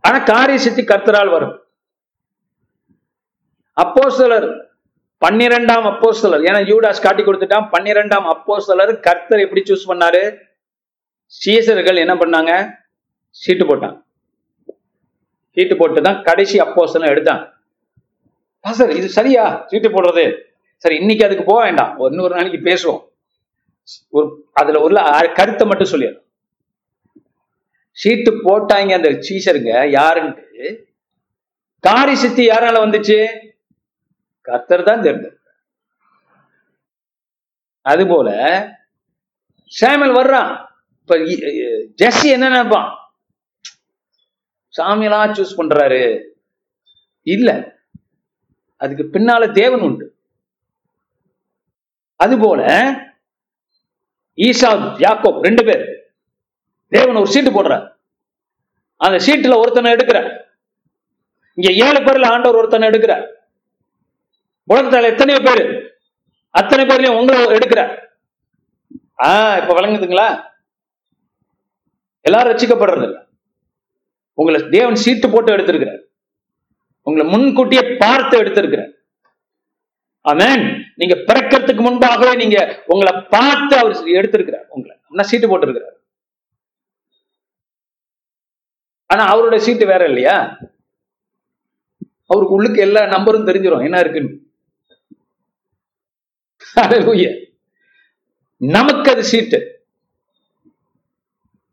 Speaker 2: ஆனா காரிய சித்தி கர்த்தரால் வரும். அப்போஸ்தலர் பன்னிரெண்டாம் அப்போஸ்தலர் ஏன்னா யூடாஸ் காட்டி கொடுத்துட்டான் பன்னிரெண்டாம் அப்போஸ்தலர் கர்த்தர் எப்படி சூஸ் பண்ணாரு? சீசர்கள் என்ன பண்ணாங்க? சீட்டு போட்டாங்க. சீட்டு போட்டு தான் கடைசி அப்போசனும் எடுத்தாங்க சார் இது சரியா? சீட்டு போடுறது. சரி இன்னைக்கு அதுக்கு போக வேண்டாம். இன்னொரு நாளைக்கு பேசுவோம். ஒரு அதுல உள்ள கருத்தை மட்டும் சொல்லிடுறேன் சீட்டு போட்டாங்க அந்த சீசருங்க யாருன்ட்டு. காரி சித்தி யாரால வந்துச்சு? கர்த்தர் தான் தெரிஞ்சது அதுபோல சாமுவேல் வர்றான். இப்ப ஜெஸ்ஸி என்ன நினைப்பான்? சாமியெல்லாம் சூஸ் பண்றாரு. இல்ல. அதுக்கு பின்னால தேவன் உண்டு. அதுபோல ஈசா யாக்கோப் ரெண்டு பேர். தேவன் ஒரு சீட்டு போடுறார். அந்த சீட்டுல ஒருத்தனை எடுக்கிறார். இங்க ஏழு பேர்ல ஆண்டவர் ஒருத்தனை எடுக்கிறார். உலகத்துல எத்தனையோ பேரு அத்தனை பேர்லயும் உங்களை எடுக்கிறார். ஆஹ் இப்ப விளங்குதுங்களா? எல்லாரும் ரசிக்கப்படுறது இல்லை உங்களை தேவன் சீட்டு போட்டு எடுத்திருக்கிறார். உங்களை முன்கூட்டியே பார்த்து எடுத்திருக்கிறார். ஆமேன் நீங்க பிறக்கிறதுக்கு முன்பாகவே நீங்க உங்களை பார்த்து அவர் எடுத்திருக்கிறார். உங்களை. அப்படின்னா சீட்டு போட்டிருக்கிறார். ஆனா அவருடைய சீட்டு வேற இல்லையா? அவருக்கு உள்ளுக்கு எல்லா நம்பரும் தெரிஞ்சிடும் என்ன இருக்குன்னு. நமக்கு அது சீட்டு.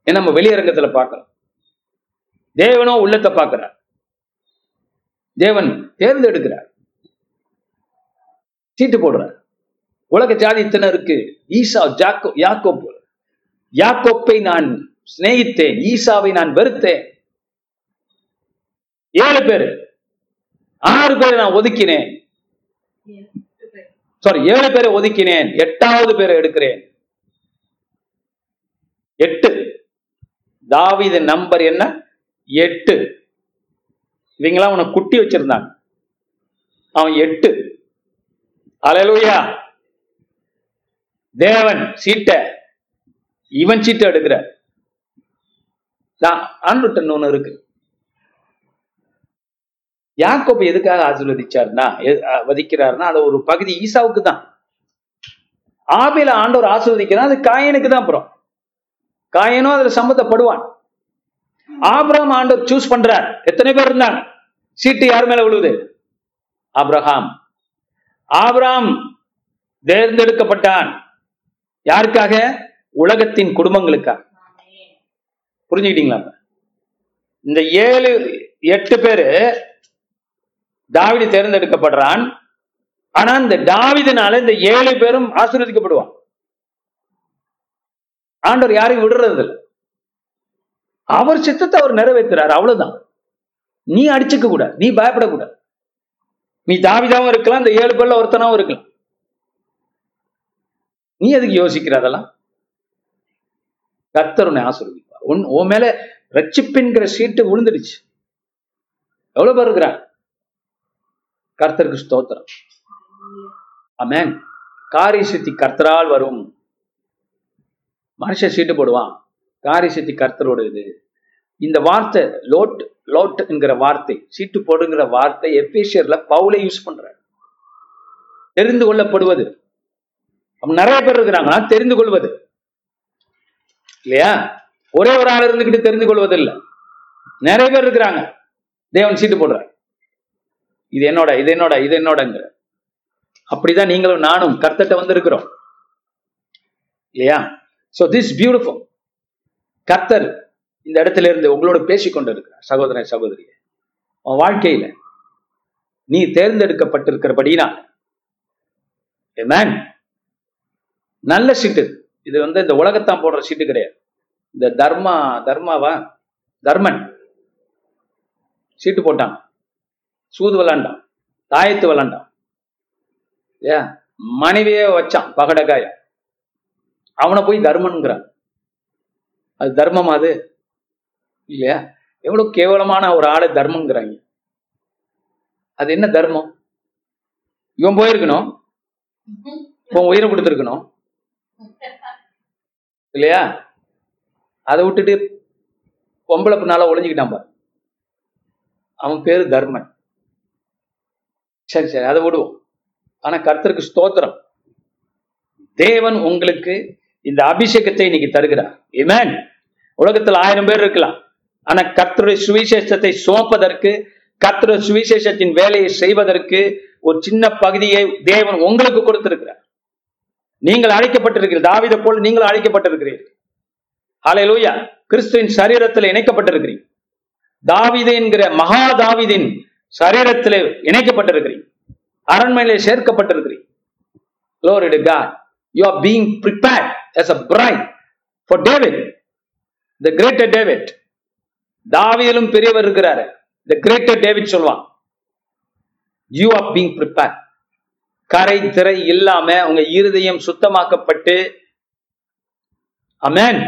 Speaker 2: ஏன்னா நம்ம வெளியரங்கத்துல பார்க்கலாம் தேவனோ உள்ளத்தை பார்க்கிறார். தேவன் தேர்ந்தெடுக்கிறார். சீட்டு போடுறார். உலக ஜாதி இத்தனை இருக்கு ஈசா ஜாக்கோ யாக்கோப் யாக்கோப்பை நான் சிநேகித்தேன் ஈசாவை நான் வெறுத்தேன். ஏழு பேரு. ஆறு பேரை நான் ஒதுக்கினேன். சாரி ஏழு பேரை ஒதுக்கினேன். எட்டாவது பேரை எடுக்கிறேன். எட்டு. தாவித நம்பர் என்ன? எட்டு. இவங்களாம் உனக்கு குட்டி வச்சிருந்தாங்க. அவன் எட்டு. அலையலூயா தேவன் சீட்ட இவன் சீட்டை எடுக்கிற. ஆண்டுட்டன் ஒண்ணு இருக்கு. யாக்கோப் எதுக்காக ஆசீர்வதிச்சாருன்னா வதிக்கிறாருன்னா அது ஒரு பகுதி ஈசாவுக்கு தான். ஆபில ஆண்டவர் ஆசீர்வதிக்கிறார் அது காயனுக்கு தான் அப்புறம். காயனும் அதுல சம்மந்தப்படுவான். ஆப்ரஹாம் ஆண்டவர் சூஸ் பண்றார். எத்தனை பேர் இருந்தாங்க? சீட்டு யார் மேல விழுவுது? ஆப்ரஹாம் ஆபிரகாம் தேர்ந்தெடுக்கப்பட்டான். யாருக்காக? உலகத்தின் குடும்பங்களுக்காக. புரிஞ்சுக்கிட்டீங்களா? இந்த ஏழு எட்டு பேரு தாவீது தேர்ந்தெடுக்கப்படுறான். ஆனா இந்த தாவிதனால இந்த ஏழு பேரும் ஆசீர்வதிக்கப்படுவான். ஆண்டவர் யாரையும் விடுறது இல்லை அவர் சித்தத்தை அவர் நிறைவேற்றுறாரு அவ்வளவுதான். நீ அடிச்சுக்க கூடாது நீ பயப்படக்கூடாது நீ தாவிதாவும் இருக்கலாம் இந்த ஏழு பேர்ல ஒருத்தனாவும் இருக்கலாம். நீ எதுக்கு யோசிக்கிற அதெல்லாம்? கர்த்தர் உன்னை ஆசீர்வதிப்பார். உன் உன் மேல ரட்சிப்பின்கிற சீட்டு விழுந்துடுச்சு. எவ்வளவு பேர் இருக்கிறாங்க? கர்த்தருக்கு ஸ்தோத்திரம். ஆமென் காரிய சித்தி கர்த்தரால் வரும். மனுஷன் சீட்டு போடுவான். காரிய சித்தி கர்த்தரோட இது. இந்த வார்த்தை லோட் லோட் என்கிற வார்த்தை சீட்டு போடுங்கிற வார்த்தை எபேசியர்ல பவுலை யூஸ் பண்றார். தெரிந்து கொள்ளப்படுவது. நிறைய பேர் இருக்கிறாங்கன்னா தெரிந்து கொள்வது. இல்லையா? ஒரே ஒரு ஆள் இருந்துகிட்டு தெரிந்து கொள்வது இல்ல நிறைய பேர் இருக்கிறாங்க. தேவன் சீட்டு போடுற இது என்னோட இது என்னோட இது என்னோடங்கிற. அப்படிதான் நீங்களும் நானும் கர்த்தட்ட வந்திருக்கிறோம். இல்லையா? சோ திஸ் பியூட்டிஃபுல் கர்த்தர் இந்த இடத்துல இருந்து உங்களோட பேசிக்கொண்டு கொண்டிருக்கிறார் சகோதரன் சகோதரிய உன் வாழ்க்கையில நீ தேர்ந்தெடுக்கப்பட்டிருக்கிறபடினா நல்ல சீட்டு. இது வந்து இந்த உலகத்தான் போடுற சீட்டு கிடையாது. இந்த தர்மா தர்மாவா? தர்மன். சீட்டு போட்டான். சூது விளாண்டான். தாயத்து விளாண்டான். ஏ மனைவியே வச்சான் பகடகாயம் அவனை போய் தர்மனுங்கிறான். அது தர்மமா அது? இல்லையா? எவ்வளவு கேவலமான ஒரு ஆளை தர்மங்கிறாங்க. அது என்ன தர்மம்? இவன் போயிருக்கணும். இவன் உயிரை கொடுத்துருக்கணும். இல்லையா? அதை விட்டுட்டு பொம்பளை பின்னால ஒளிஞ்சுக்கிட்டான் பாரு. அவன் பேரு தர்மன். சரி சரி அதை விடுவோம். ஆனா கர்த்தருக்கு ஸ்தோத்திரம். தேவன் உங்களுக்கு இந்த அபிஷேகத்தை இன்னைக்கு தருகிறார். ஏமேன் உலகத்துல ஆயிரம் பேர் இருக்கலாம். ஆனா கத்தருடைய சுவிசேஷத்தை சுமப்பதற்கு கர்த்தருடைய சுவிசேஷத்தின் வேலையை செய்வதற்கு ஒரு சின்ன பகுதியை தேவன் உங்களுக்கு கொடுத்திருக்கிறார். நீங்கள் அழைக்கப்பட்டிருக்கிறீர்கள். தாவித போல் நீங்கள் அழைக்கப்பட்டிருக்கிறீர்கள். ஹalleluya கிறிஸ்துவின் சரீரத்தில் இணைக்கப்பட்டிருக்கிறீர்கள் தாவிது என்கிற மகா தாவிதின் சரீரத்தில் இணைக்கப்பட்டிருக்கிறீர்கள் அரண்மனையிலே சேர்க்கப்பட்டிருக்கிறீர்கள் Glory to God. You are being prepared as a bride for David, the greater David. தாவியலும் பெரியவர் இருக்கிறாரு. இந்த கிரேட்டர் டேவிட் சொல்வான் யூ ஆர் பீங் ப்ரிப்பேர் கரை திரை இல்லாம உங்க இருதயம் சுத்தமாக்கப்பட்டு அமேன்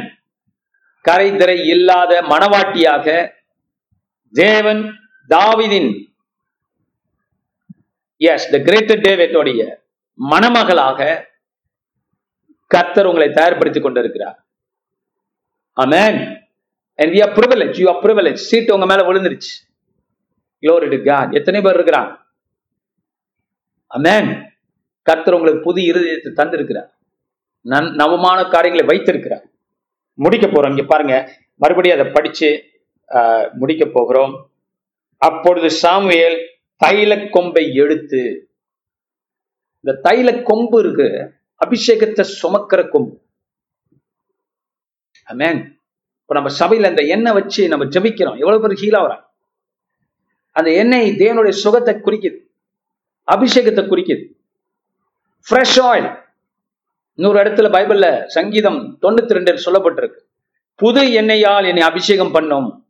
Speaker 2: கரை திரை இல்லாத மனவாட்டியாக தேவன் தாவிதின் எஸ் த கிரேட்டர் டேவிட்டோடைய மணமகளாக கர்த்தர் உங்களை தயார்படுத்திக் கொண்டிருக்கிறார். Amen and we are privileged you are privileged. உங்க மேல விழுந்துருச்சு. க்ளோரி டு காட் எத்தனை பேர் இருக்கிறாங்க? அமேன் கர்த்தர் உங்களுக்கு புது இருதயத்தை தந்திருக்கிறார். நன் நவமான காரியங்களை வைத்திருக்கிறார். முடிக்க போறோம். இங்க பாருங்க. மறுபடியும் அதை படிச்சு முடிக்க போகிறோம். அப்பொழுது சாமுவேல் தைல கொம்பை எடுத்து இந்த தைல கொம்பு இருக்கு. அபிஷேகத்தை சுமக்கிற கொம்பு. அமேன் இப்போ நம்ம சபையில் அந்த எண்ணெய் வச்சு நம்ம ஜபிக்கிறோம். எவ்வளவு பேர் ஹீல் ஆகுறாங்க? அந்த எண்ணெய் தேவனுடைய சுகத்தை குறிக்குது. அபிஷேகத்தை குறிக்குது. ஃப்ரெஷ் ஆயில் இன்னொரு இடத்துல பைபிள்ல சங்கீதம் தொண்ணூத்தி ரெண்டில் சொல்லப்பட்டிருக்கு. புது எண்ணெயால் என்னை அபிஷேகம் பண்ணும்.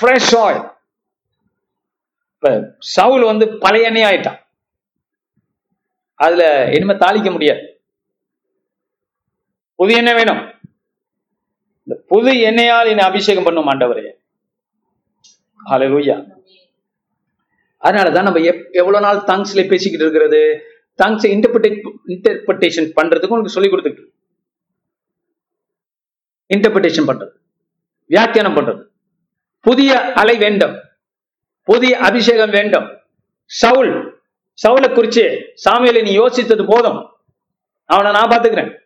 Speaker 2: ஃப்ரெஷ் ஆயில் இப்ப சவுல் வந்து பழைய எண்ணெய் ஆயிட்டான். அதுல இனிமே தாளிக்க முடியாது. புது எண்ணெய் வேணும். புது எண்ணெயால் என்னை அபிஷேகம் பண்ணும் ஆண்டவரே. ஹalleluya அதனாலதான் நம்ம எப்- எவ்வளவு நாள் தங்ஸ்ல பேசிக்கிட்டு இருக்கிறது தங்ஸ் இன்டர்பிரேட் இன்டர்பிரேஷன் பண்றதுக்கு உங்களுக்கு சொல்லி கொடுத்துட்டு இன்டர்பிரேஷன் பண்றது வியாக்கியானம் பண்றது. புதிய அலை வேண்டும் புதிய அபிஷேகம் வேண்டும். சவுல் சவுலை குறிச்சு சாமியில நீ யோசித்தது போதும். அவனை நான் பாத்துக்கிறேன்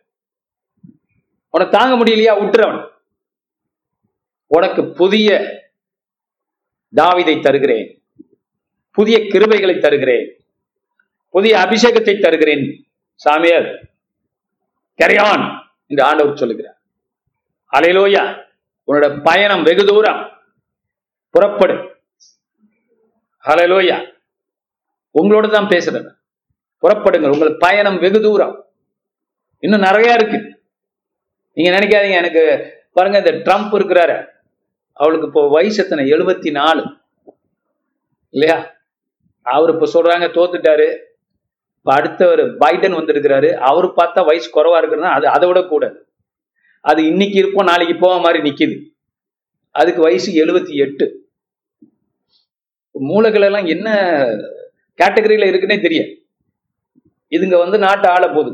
Speaker 2: உனக்கு தாங்க முடியலையா? விட்டுறவன் உனக்கு புதிய தாவிதை தருகிறேன். புதிய கிருபைகளை தருகிறேன். புதிய அபிஷேகத்தை தருகிறேன். சாமியார் கரையான் என்று ஆண்டவர் சொல்லுகிறார். அலையிலோயா உன்னோட பயணம் வெகு தூரம். புறப்படு. அலையிலோயா உங்களோட தான் பேசுறேன் புறப்படுங்க உங்கள் பயணம் வெகு தூரம். இன்னும் நிறைய இருக்கு. நீங்க நினைக்காதீங்க எனக்கு பாருங்க இந்த ட்ரம்ப் இருக்கிறாரு. அவளுக்கு இப்போ வயசு எத்தனை? எழுபத்தி நாலு இல்லையா? அவர் இப்போ சொல்றாங்க தோத்துட்டாரு. இப்போ அடுத்தவர் பைடன் வந்திருக்கிறாரு. அவர் பார்த்தா வயசு குறைவா இருக்குன்னா அது அதை விட கூட. அது இன்னைக்கு இருப்போம் நாளைக்கு போக மாதிரி நிக்குது. அதுக்கு வயசு எழுபத்தி எட்டு மூளைகள் எல்லாம் என்ன கேட்டகரியில இருக்குன்னே தெரியாது. இதுங்க வந்து நாட்டை ஆள போகுது.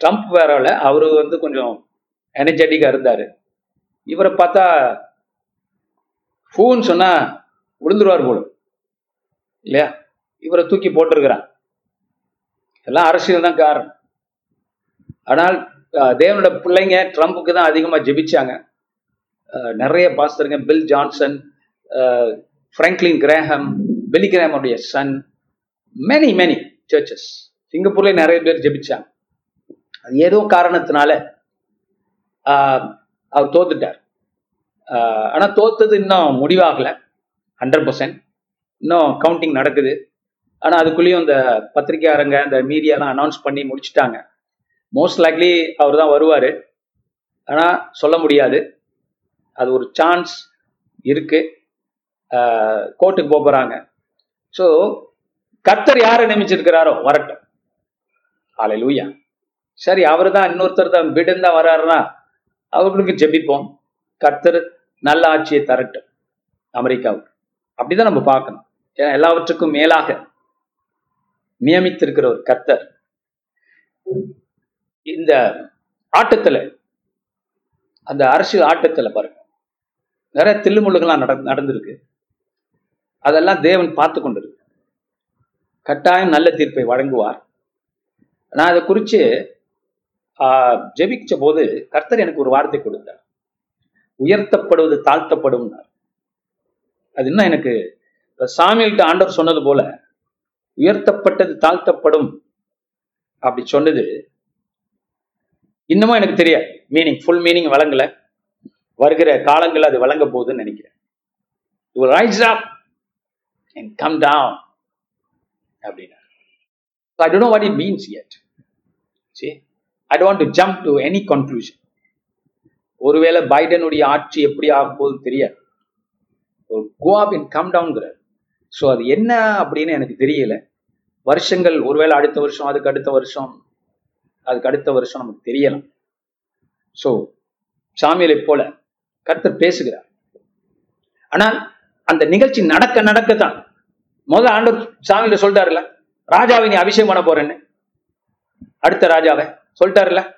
Speaker 2: ட்ரம்ப் வேற அவரு வந்து கொஞ்சம் எனர்ஜெட்டிக்கா இருந்தாரு. இவரை பார்த்தா ஃபூன்னு சொன்னா விழுந்துருவார் போல. இல்லையா? இவரை தூக்கி போட்டிருக்கிறான். எல்லாம் அரசியல் தான் காரணம். ஆனால் தேவனோட பிள்ளைங்க ட்ரம்ப்புக்கு தான் அதிகமாக ஜெபிச்சாங்க. நிறைய பாஸ்தருங்க Bill Johnson Franklin Graham Billy கிரேமுடைய son many many churches சிங்கப்பூர்ல நிறைய பேர் ஜெபிச்சாங்க. அது ஏதோ காரணத்தினால அவர் தோத்துட்டார். ஆனால் தோத்தது இன்னும் முடிவாகலை. ஹண்ட்ரட் பர்சன்ட் இன்னும் கவுண்டிங் நடக்குது. ஆனால் அதுக்குள்ளேயும் இந்த பத்திரிகையாளங்க இந்த மீடியாலாம் அனௌன்ஸ் பண்ணி முடிச்சிட்டாங்க. மோஸ்ட் லைக்லி அவர் தான் வருவார். ஆனால் சொல்ல முடியாது. அது ஒரு சான்ஸ் இருக்கு. கோர்ட்டுக்கு போக ஸோ கர்த்தர் யாரை நியமிச்சிருக்கிறாரோ வரட்டும். ஆலை லூயா சரி அவர் தான் இன்னொருத்தர் தான் பிடன் தான் வர்றாருன்னா அவர்களுக்கு ஜெபிப்போம். கர்த்தர் நல்ல ஆட்சியை தரட்டும். அமெரிக்காவுக்கு. அப்படிதான் நம்ம பார்க்கணும். ஏன்னா எல்லாவற்றுக்கும் மேலாக நியமித்திருக்கிற ஒரு கர்த்தர். இந்த ஆட்டத்துல அந்த அரசியல் ஆட்டத்துல பாருங்க. நிறைய தில்லுமுள்ளுகள்லாம் நட நடந்திருக்கு. அதெல்லாம் தேவன் பார்த்து கொண்டிருக்கு கட்டாயம் நல்ல தீர்ப்பை வழங்குவார். நான் அதை குறித்து ஜெபிச்ச போது கர்த்தர் எனக்கு ஒரு வார்த்தை கொடுத்தார். உயர்த்தப்படுவது தாழ்த்தப்படும் அது என்ன எனக்கு சாமியல்கிட்ட ஆண்டவர் சொன்னது போல உயர்த்தப்பட்டது தாழ்த்தப்படும் அப்படி சொன்னது இன்னமும் எனக்கு தெரியாது. மீனிங் ஃபுல் மீனிங் வழங்கல. வருகிற காலங்கள் அது வழங்க போகுதுன்னு நினைக்கிறேன். You rise up and come அப்படின்னா I don't know what what means yet yet. I don't to jump to any conclusion ஒருவேளை பைடனுடைய ஆட்சி எப்படி ஆக போகுது தெரியாது. கோ அப் அண்ட் கம் டவுன்கிறார் ஸோ அது என்ன அப்படின்னு எனக்கு தெரியல. வருஷங்கள் ஒருவேளை அடுத்த வருஷம் அதுக்கு அடுத்த வருஷம் அதுக்கு அடுத்த வருஷம் நமக்கு தெரியலாம் ஸோ சாமியலை போல கர்த்தர் பேசுகிறார். ஆனால் அந்த நிகழ்ச்சி நடக்க நடக்கத்தான் முதல்ல ஆண்டவர் சாமியில சொல்லிட்டாருல ராஜாவை நீ அபிஷேகம் பண்ண போறேன்னு. அடுத்த ராஜாவை. சொல்லிட்டாருல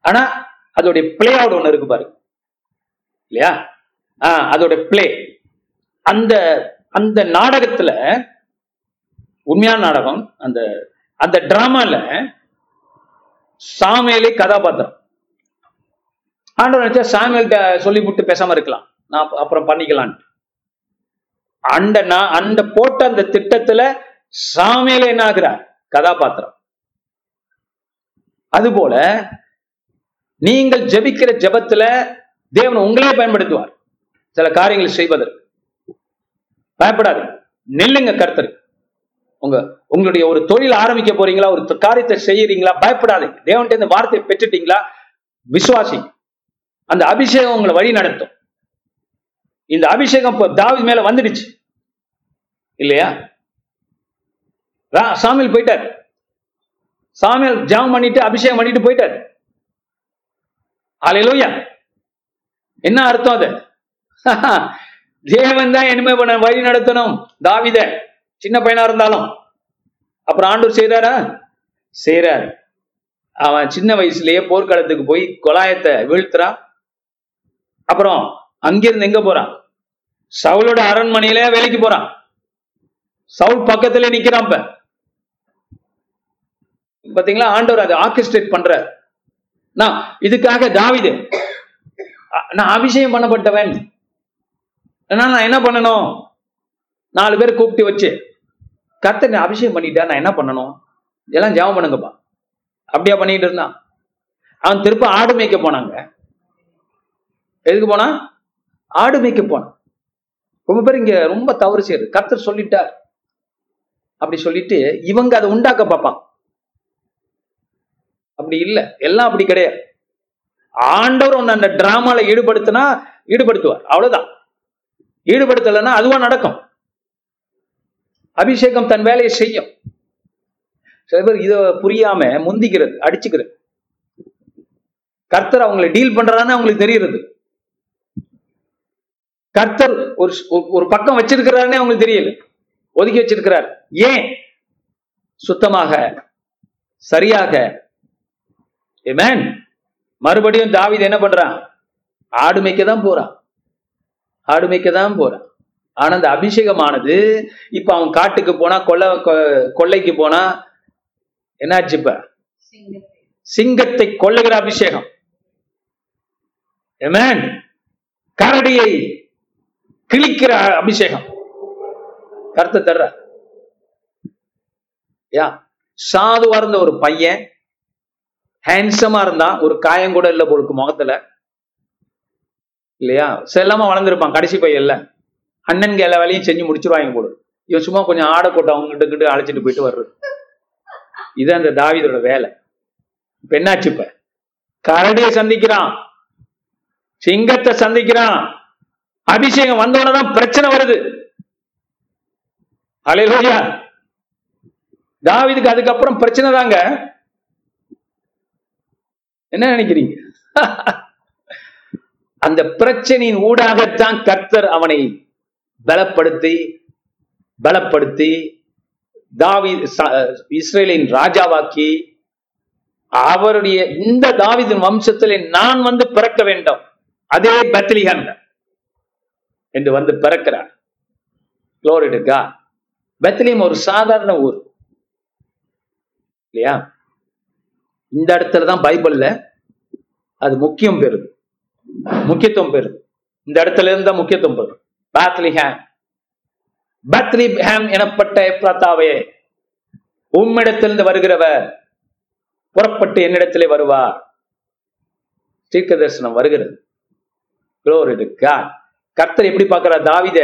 Speaker 2: ஆனா அதோடைய பிளே அவுட் ஒண்ணு இருக்கு பாரு. இல்லையா? ஆஹ் அதோட பிளே அந்த அந்த நாடகத்துல உண்மையான நாடகம் அந்த அந்த டிராமால சாமியலே கதாபாத்திரம். ஆண்டவர் நினைச்சா சாமியல்கிட்ட சொல்லிவிட்டு பேசாம இருக்கலாம். நான் அப்புறம் பண்ணிக்கலான்ட்டு. அந்த நான் அந்த போட்ட அந்த திட்டத்துல சாமியலே என்ன ஆகுறார்? கதாபாத்திரம். அதுபோல நீங்கள் ஜெபிக்கிற ஜெபத்துல தேவன் உங்களே பயன்படுத்துவார். சில காரியங்களை செய்வதற்கு. பயப்படாது. நெல்லுங்க கருத்தரு. உங்க உங்களுடைய ஒரு தொழில் ஆரம்பிக்க போறீங்களா? ஒரு காரியத்தை செய்யறீங்களா? பயப்படாது. தேவன்கிட்ட இந்த வார்த்தையை பெற்றுட்டீங்களா? விசுவாசி. அந்த அபிஷேகம் உங்களை வழி நடத்தும். இந்த அபிஷேகம் இப்போ தாவி மேல வந்துடுச்சு. இல்லையா? ரா- சாமுவேல் போயிட்டார். சாமியல் ஜாம் பண்ணிட்டு அபிஷேகம் பண்ணிட்டு போயிட்டார். அலையிலோயா என்ன அர்த்தம் அது? (laughs) தேவன் தான் இனிமே பண்ண வழி நடத்தணும். தாவித சின்ன பையனா இருந்தாலும். அப்புறம் ஆண்டூர் செய்யறாரா செய்யறாரு அவன் சின்ன வயசுலயே போர்க்களத்துக்கு போய் கொலாயத்தை வீழ்த்துறான். அப்புறம் அங்கிருந்து எங்க போறான்? சவுலோட அரண்மனையில வேலைக்கு போறான். சவுல் பக்கத்துல நிக்கிறான் இப்ப. பாத்தீங்களா? ஆண்டவர் அதை ஆர்கெஸ்ட்ரேட் பண்றார். நான் இதுக்காக தாவிது நான் அபிஷேகம் பண்ணப்பட்டவன். அதனால நான் என்ன பண்ணணும்? நாலு பேர் கூப்பிட்டு வச்சு கர்த்தர் என்னை அபிஷேகம் பண்ணிட்டா நான் என்ன பண்ணணும்? இதெல்லாம் ஜெபம் பண்ணுங்கப்பா. அப்படியா பண்ணிட்டு இருந்தான் அவன் திருப்ப ஆடு மேய்க்க போனாங்க. எதுக்கு போனா? ஆடு மேய்க்க போனான். ரொம்ப பேர் இங்க ரொம்ப தவறு செய்யுது கத்தர் சொல்லிட்டார். அப்படி சொல்லிட்டு இவங்க அதை உண்டாக்க பார்ப்பான் அப்படி இல்லை. எல்லாம் அப்படி கிடையாது. ஆண்டவர் ஒன்று அந்த டிராமால ஈடுபடுத்தினா ஈடுபடுத்துவார். அவ்வளவுதான். ஈடுபடுத்தலைன்னா அதுவா நடக்கும். அபிஷேகம் தன் வேலையை செய்யும். சில பேர் இதை புரியாம முந்திக்கிறது அடிச்சுக்கிறது. கர்த்தர் அவங்களை டீல் பண்றான்னு அவங்களுக்கு தெரியுறது கர்த்தர் ஒரு ஒரு பக்கம் வச்சிருக்கிறாருன்னே அவங்களுக்கு தெரியல. ஒதுக்கி வச்சிருக்கிறார். ஏன்? சுத்தமாக சரியாக ஏமேன் மறுபடியும் தாவீது என்ன பண்றான்? ஆடு மேய்க்க தான் போறான். ஆடு மேய்க்க தான் போறான். ஆனா அந்த அபிஷேகமானது இப்ப அவன் காட்டுக்கு போனா கொள்ளை கொள்ளைக்கு போனா என்னாச்சு இப்ப? சிங்கத்தை கொள்ளுகிற அபிஷேகம். ஏமேன் கரடியை கிழிக்கிற அபிஷேகம். கருத்தை தர்ற யா சாதுவா இருந்த ஒரு பையன் ஹேண்ட்ஸமா இருந்தான் ஒரு காயம் கூட இல்ல போலுக்கு முகத்துல. இல்லையா? செல்லாம வளர்ந்துருப்பான் கடைசி பையன்ல. அண்ணன்க எல்லா வேலையும் செஞ்சு முடிச்சிருவாங்க போல. இவன் சும்மா கொஞ்சம் ஆடை போட்டு அவங்க கிட்ட அழைச்சிட்டு போயிட்டு வர்றது. இது அந்த தாவிதோட வேலை. இப்ப என்னாச்சு இப்ப? கரடியை சந்திக்கிறான். சிங்கத்தை சந்திக்கிறான். அபிஷேகம் வந்தவனதான் பிரச்சனை வருது. அலையா தாவிதுக்கு அதுக்கப்புறம் பிரச்சனை தாங்க. என்ன நினைக்கிறீங்க? அந்த பிரச்சனையின் ஊடாகத்தான் கர்த்தர் அவனை பலப்படுத்தி பலப்படுத்தி தாவி இஸ்ரேலின் ராஜாவாக்கி அவருடைய இந்த தாவிதின் வம்சத்தில் நான் வந்து பிறக்க வேண்டும். அதே பெத்லிஹம் என்று வந்து பிறக்கிறார். குளோரிடுக்கா பெத்லியம் ஒரு சாதாரண ஊர். இல்லையா? இந்த இடத்துல தான் பைபிள்ல அது முக்கியம் பெறுது முக்கியத்துவம் பெறுது இந்த இடத்துல இருந்து முக்கியத்துவம் பெறும் பேத்லிஹாம். பெத்லிஹாம் எனப்பட்ட எப்ராத்தாவே உம்மிடத்திலிருந்து வருகிறவர் புறப்பட்டு என்னிடத்திலே வருவார். தீர்க்க தரிசனம் வருகிறது கர்த்தர் எப்படி பார்க்கிறார்? தாவித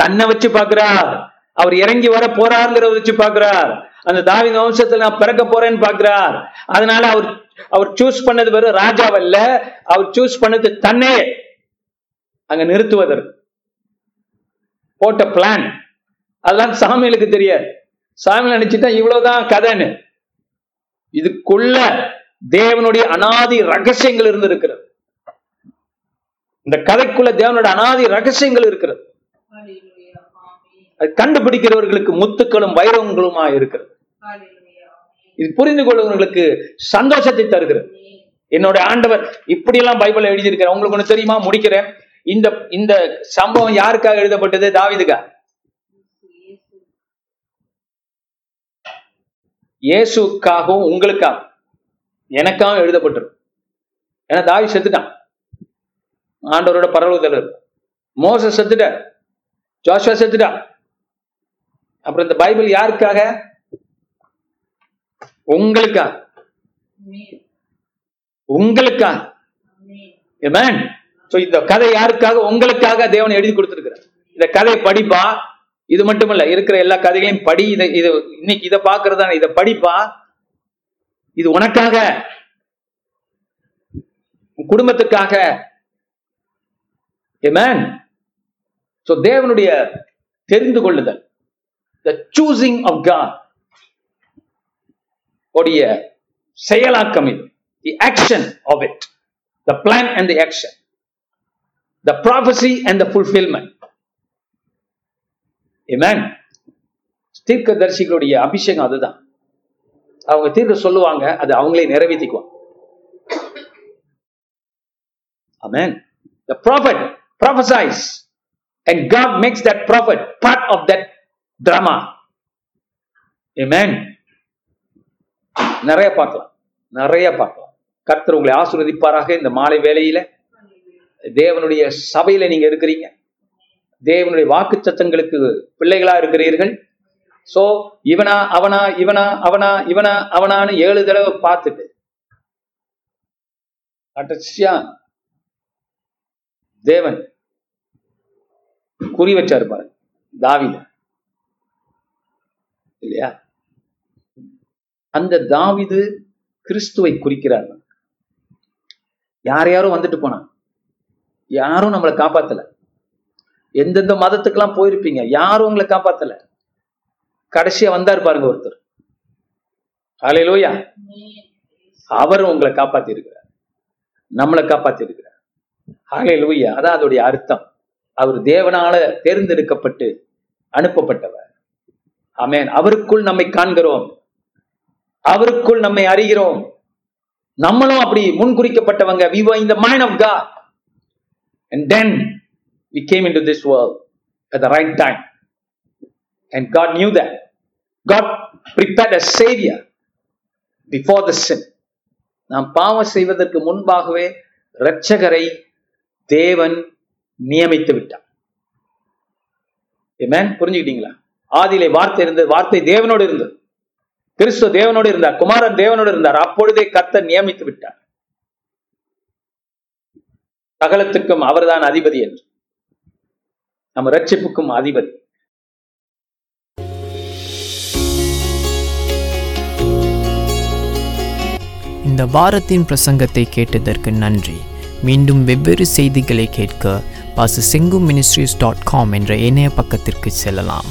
Speaker 2: தன்னை வச்சு பார்க்கிறார். அவர் இறங்கி வர போறாருங்கிறத வச்சு பார்க்கிறார். அந்த தாவித வம்சத்துல நான் பிறக்க போறேன்னு பாக்குறார் அதனால அவர் அவர் சூஸ் பண்ணது வெறும் ராஜாவல்ல. அவர் சூஸ் பண்ணது தன்னே அங்க நிறுத்துவதற்கு. போட்ட பிளான் அதெல்லாம் சாமியலுக்கு தெரியாது. சாமி நினைச்சுட்டா இவ்வளவுதான் கதைன்னு. இதுக்குள்ள தேவனுடைய அனாதி ரகசியங்கள் இருந்திருக்கிறது. இந்த கதைக்குள்ள தேவனோட அனாதி ரகசியங்கள் இருக்கிறது. கண்டுபிடிக்கிறவர்களுக்கு முத்துக்களும் வைரவங்களுமா இருக்கிறது. இது புரிந்து கொள்வவர்களுக்கு சந்தோஷத்தை தருகிறது. என்னோட ஆண்டவர் இப்படி எல்லாம் பைபிள் எழுதியிருக்கிறேன் உங்களுக்கு ஒண்ணு தெரியுமா? முடிக்கிறேன். இந்த இந்த சம்பவம் யாருக்காக எழுதப்பட்டது? தாவிதுக்கா? இயேசுக்காகவும் உங்களுக்காக எனக்காகவும் எழுதப்பட்டிருக்கு. ஏன்னா தாவி செத்துட்டான். ஆண்டவரோட பரவதல் மோச செத்துட்ட ஜோஷுவா செத்துட்டா அப்புறம் இந்த பைபிள் யாருக்காக? உங்களுக்காக உங்களுக்காக Amen. So, இந்த கதை யாருக்காக? உங்களுக்காக தேவன் எழுதி கொடுத்திருக்கிறார். இந்த கதை படிப்பா? இது மட்டுமல்ல இருக்கிற எல்லா கதைகளையும் படி இதை இது இன்னைக்கு இதை பாக்குறதா இதை படிப்பா? இது உனக்காக. உன் குடும்பத்துக்காக. Amen. So, தேவனுடைய தெரிந்து கொள்ளுதல். The choosing of God உடைய செயலாக்கம் இது the action of it the plan and the action the prophecy and the fulfillment amen தீர்க்கதரிசிகளுடைய அபிஷேகம் அதுதான் அவங்க தீர்க்க சொல்லுவாங்க அது அவங்களே நிறைவேற்றிக்குவாங்க amen the prophet prophesies and god makes that prophet part of that drama man நிறைய பார்க்கலாம். நிறைய பார்க்கலாம். கர்த்தர் உங்களை ஆசிர்வதிப்பாராக இந்த மாலை வேலையில தேவனுடைய சபையில நீங்க இருக்கிறீங்க. தேவனுடைய வாக்கு சத்தங்களுக்கு பிள்ளைகளா இருக்கிறீர்கள். சோ இவனா அவனா இவனா அவனா இவனா அவனான்னு ஏழு தடவை பார்த்துட்டு கடைசியா தேவன் குறி வச்சாரு இருப்பாரு தாவித. இல்லையா? அந்த தாவிது கிறிஸ்துவை குறிக்கிறார். யார் யாரும் வந்துட்டு போனான். யாரும் நம்மளை காப்பாத்தல. எந்தெந்த மதத்துக்கெல்லாம் போயிருப்பீங்க யாரும் உங்களை காப்பாத்தல. கடைசியா வந்தார் பாருங்க ஒருத்தர். அலையிலோயா அவர் உங்களை காப்பாத்தி இருக்கிறார் நம்மளை காப்பாத்தி இருக்கிறார் அலையிலோயா அதான் அதோடைய அர்த்தம். அவர் தேவனால தேர்ந்தெடுக்கப்பட்டு அனுப்பப்பட்டவர். ஆமென் அவருக்குள் நம்மை காண்கிறோம் அவருக்குள் நம்மை அறிகிறோம் நம்மளும் அப்படி முன்குறிக்கப்பட்டவங்க we were in the mind of God and then we came into this world at the right time and God knew that God prepared a savior before the sin நாம் பாவம் செய்வதற்கு முன்பாகவே இரட்சகரை தேவன் நியமித்து விட்டார் Amen? புரிஞ்சுக்கிட்டீங்களா ஆதியிலே வார்த்தை இருந்தது வார்த்தை தேவனோடு இருந்தது. கிறிஸ்து தேவனோடு இருந்தார் குமாரன் தேவனோடு இருந்தார். அப்பொழுதே கர்த்தர் நியமித்து விட்டார். சகலத்துக்கும் அவர்தான் அதிபதி என்று. நம்ம ரட்சிப்புக்கும் அதிபதி.
Speaker 1: இந்த வாரத்தின் பிரசங்கத்தை கேட்டதற்கு நன்றி. மீண்டும் வெவ்வேறு செய்திகளை கேட்க பாச செங்கு மினிஸ்ட்ரிஸ் டாட் காம் என்ற இணைய பக்கத்திற்கு செல்லலாம்.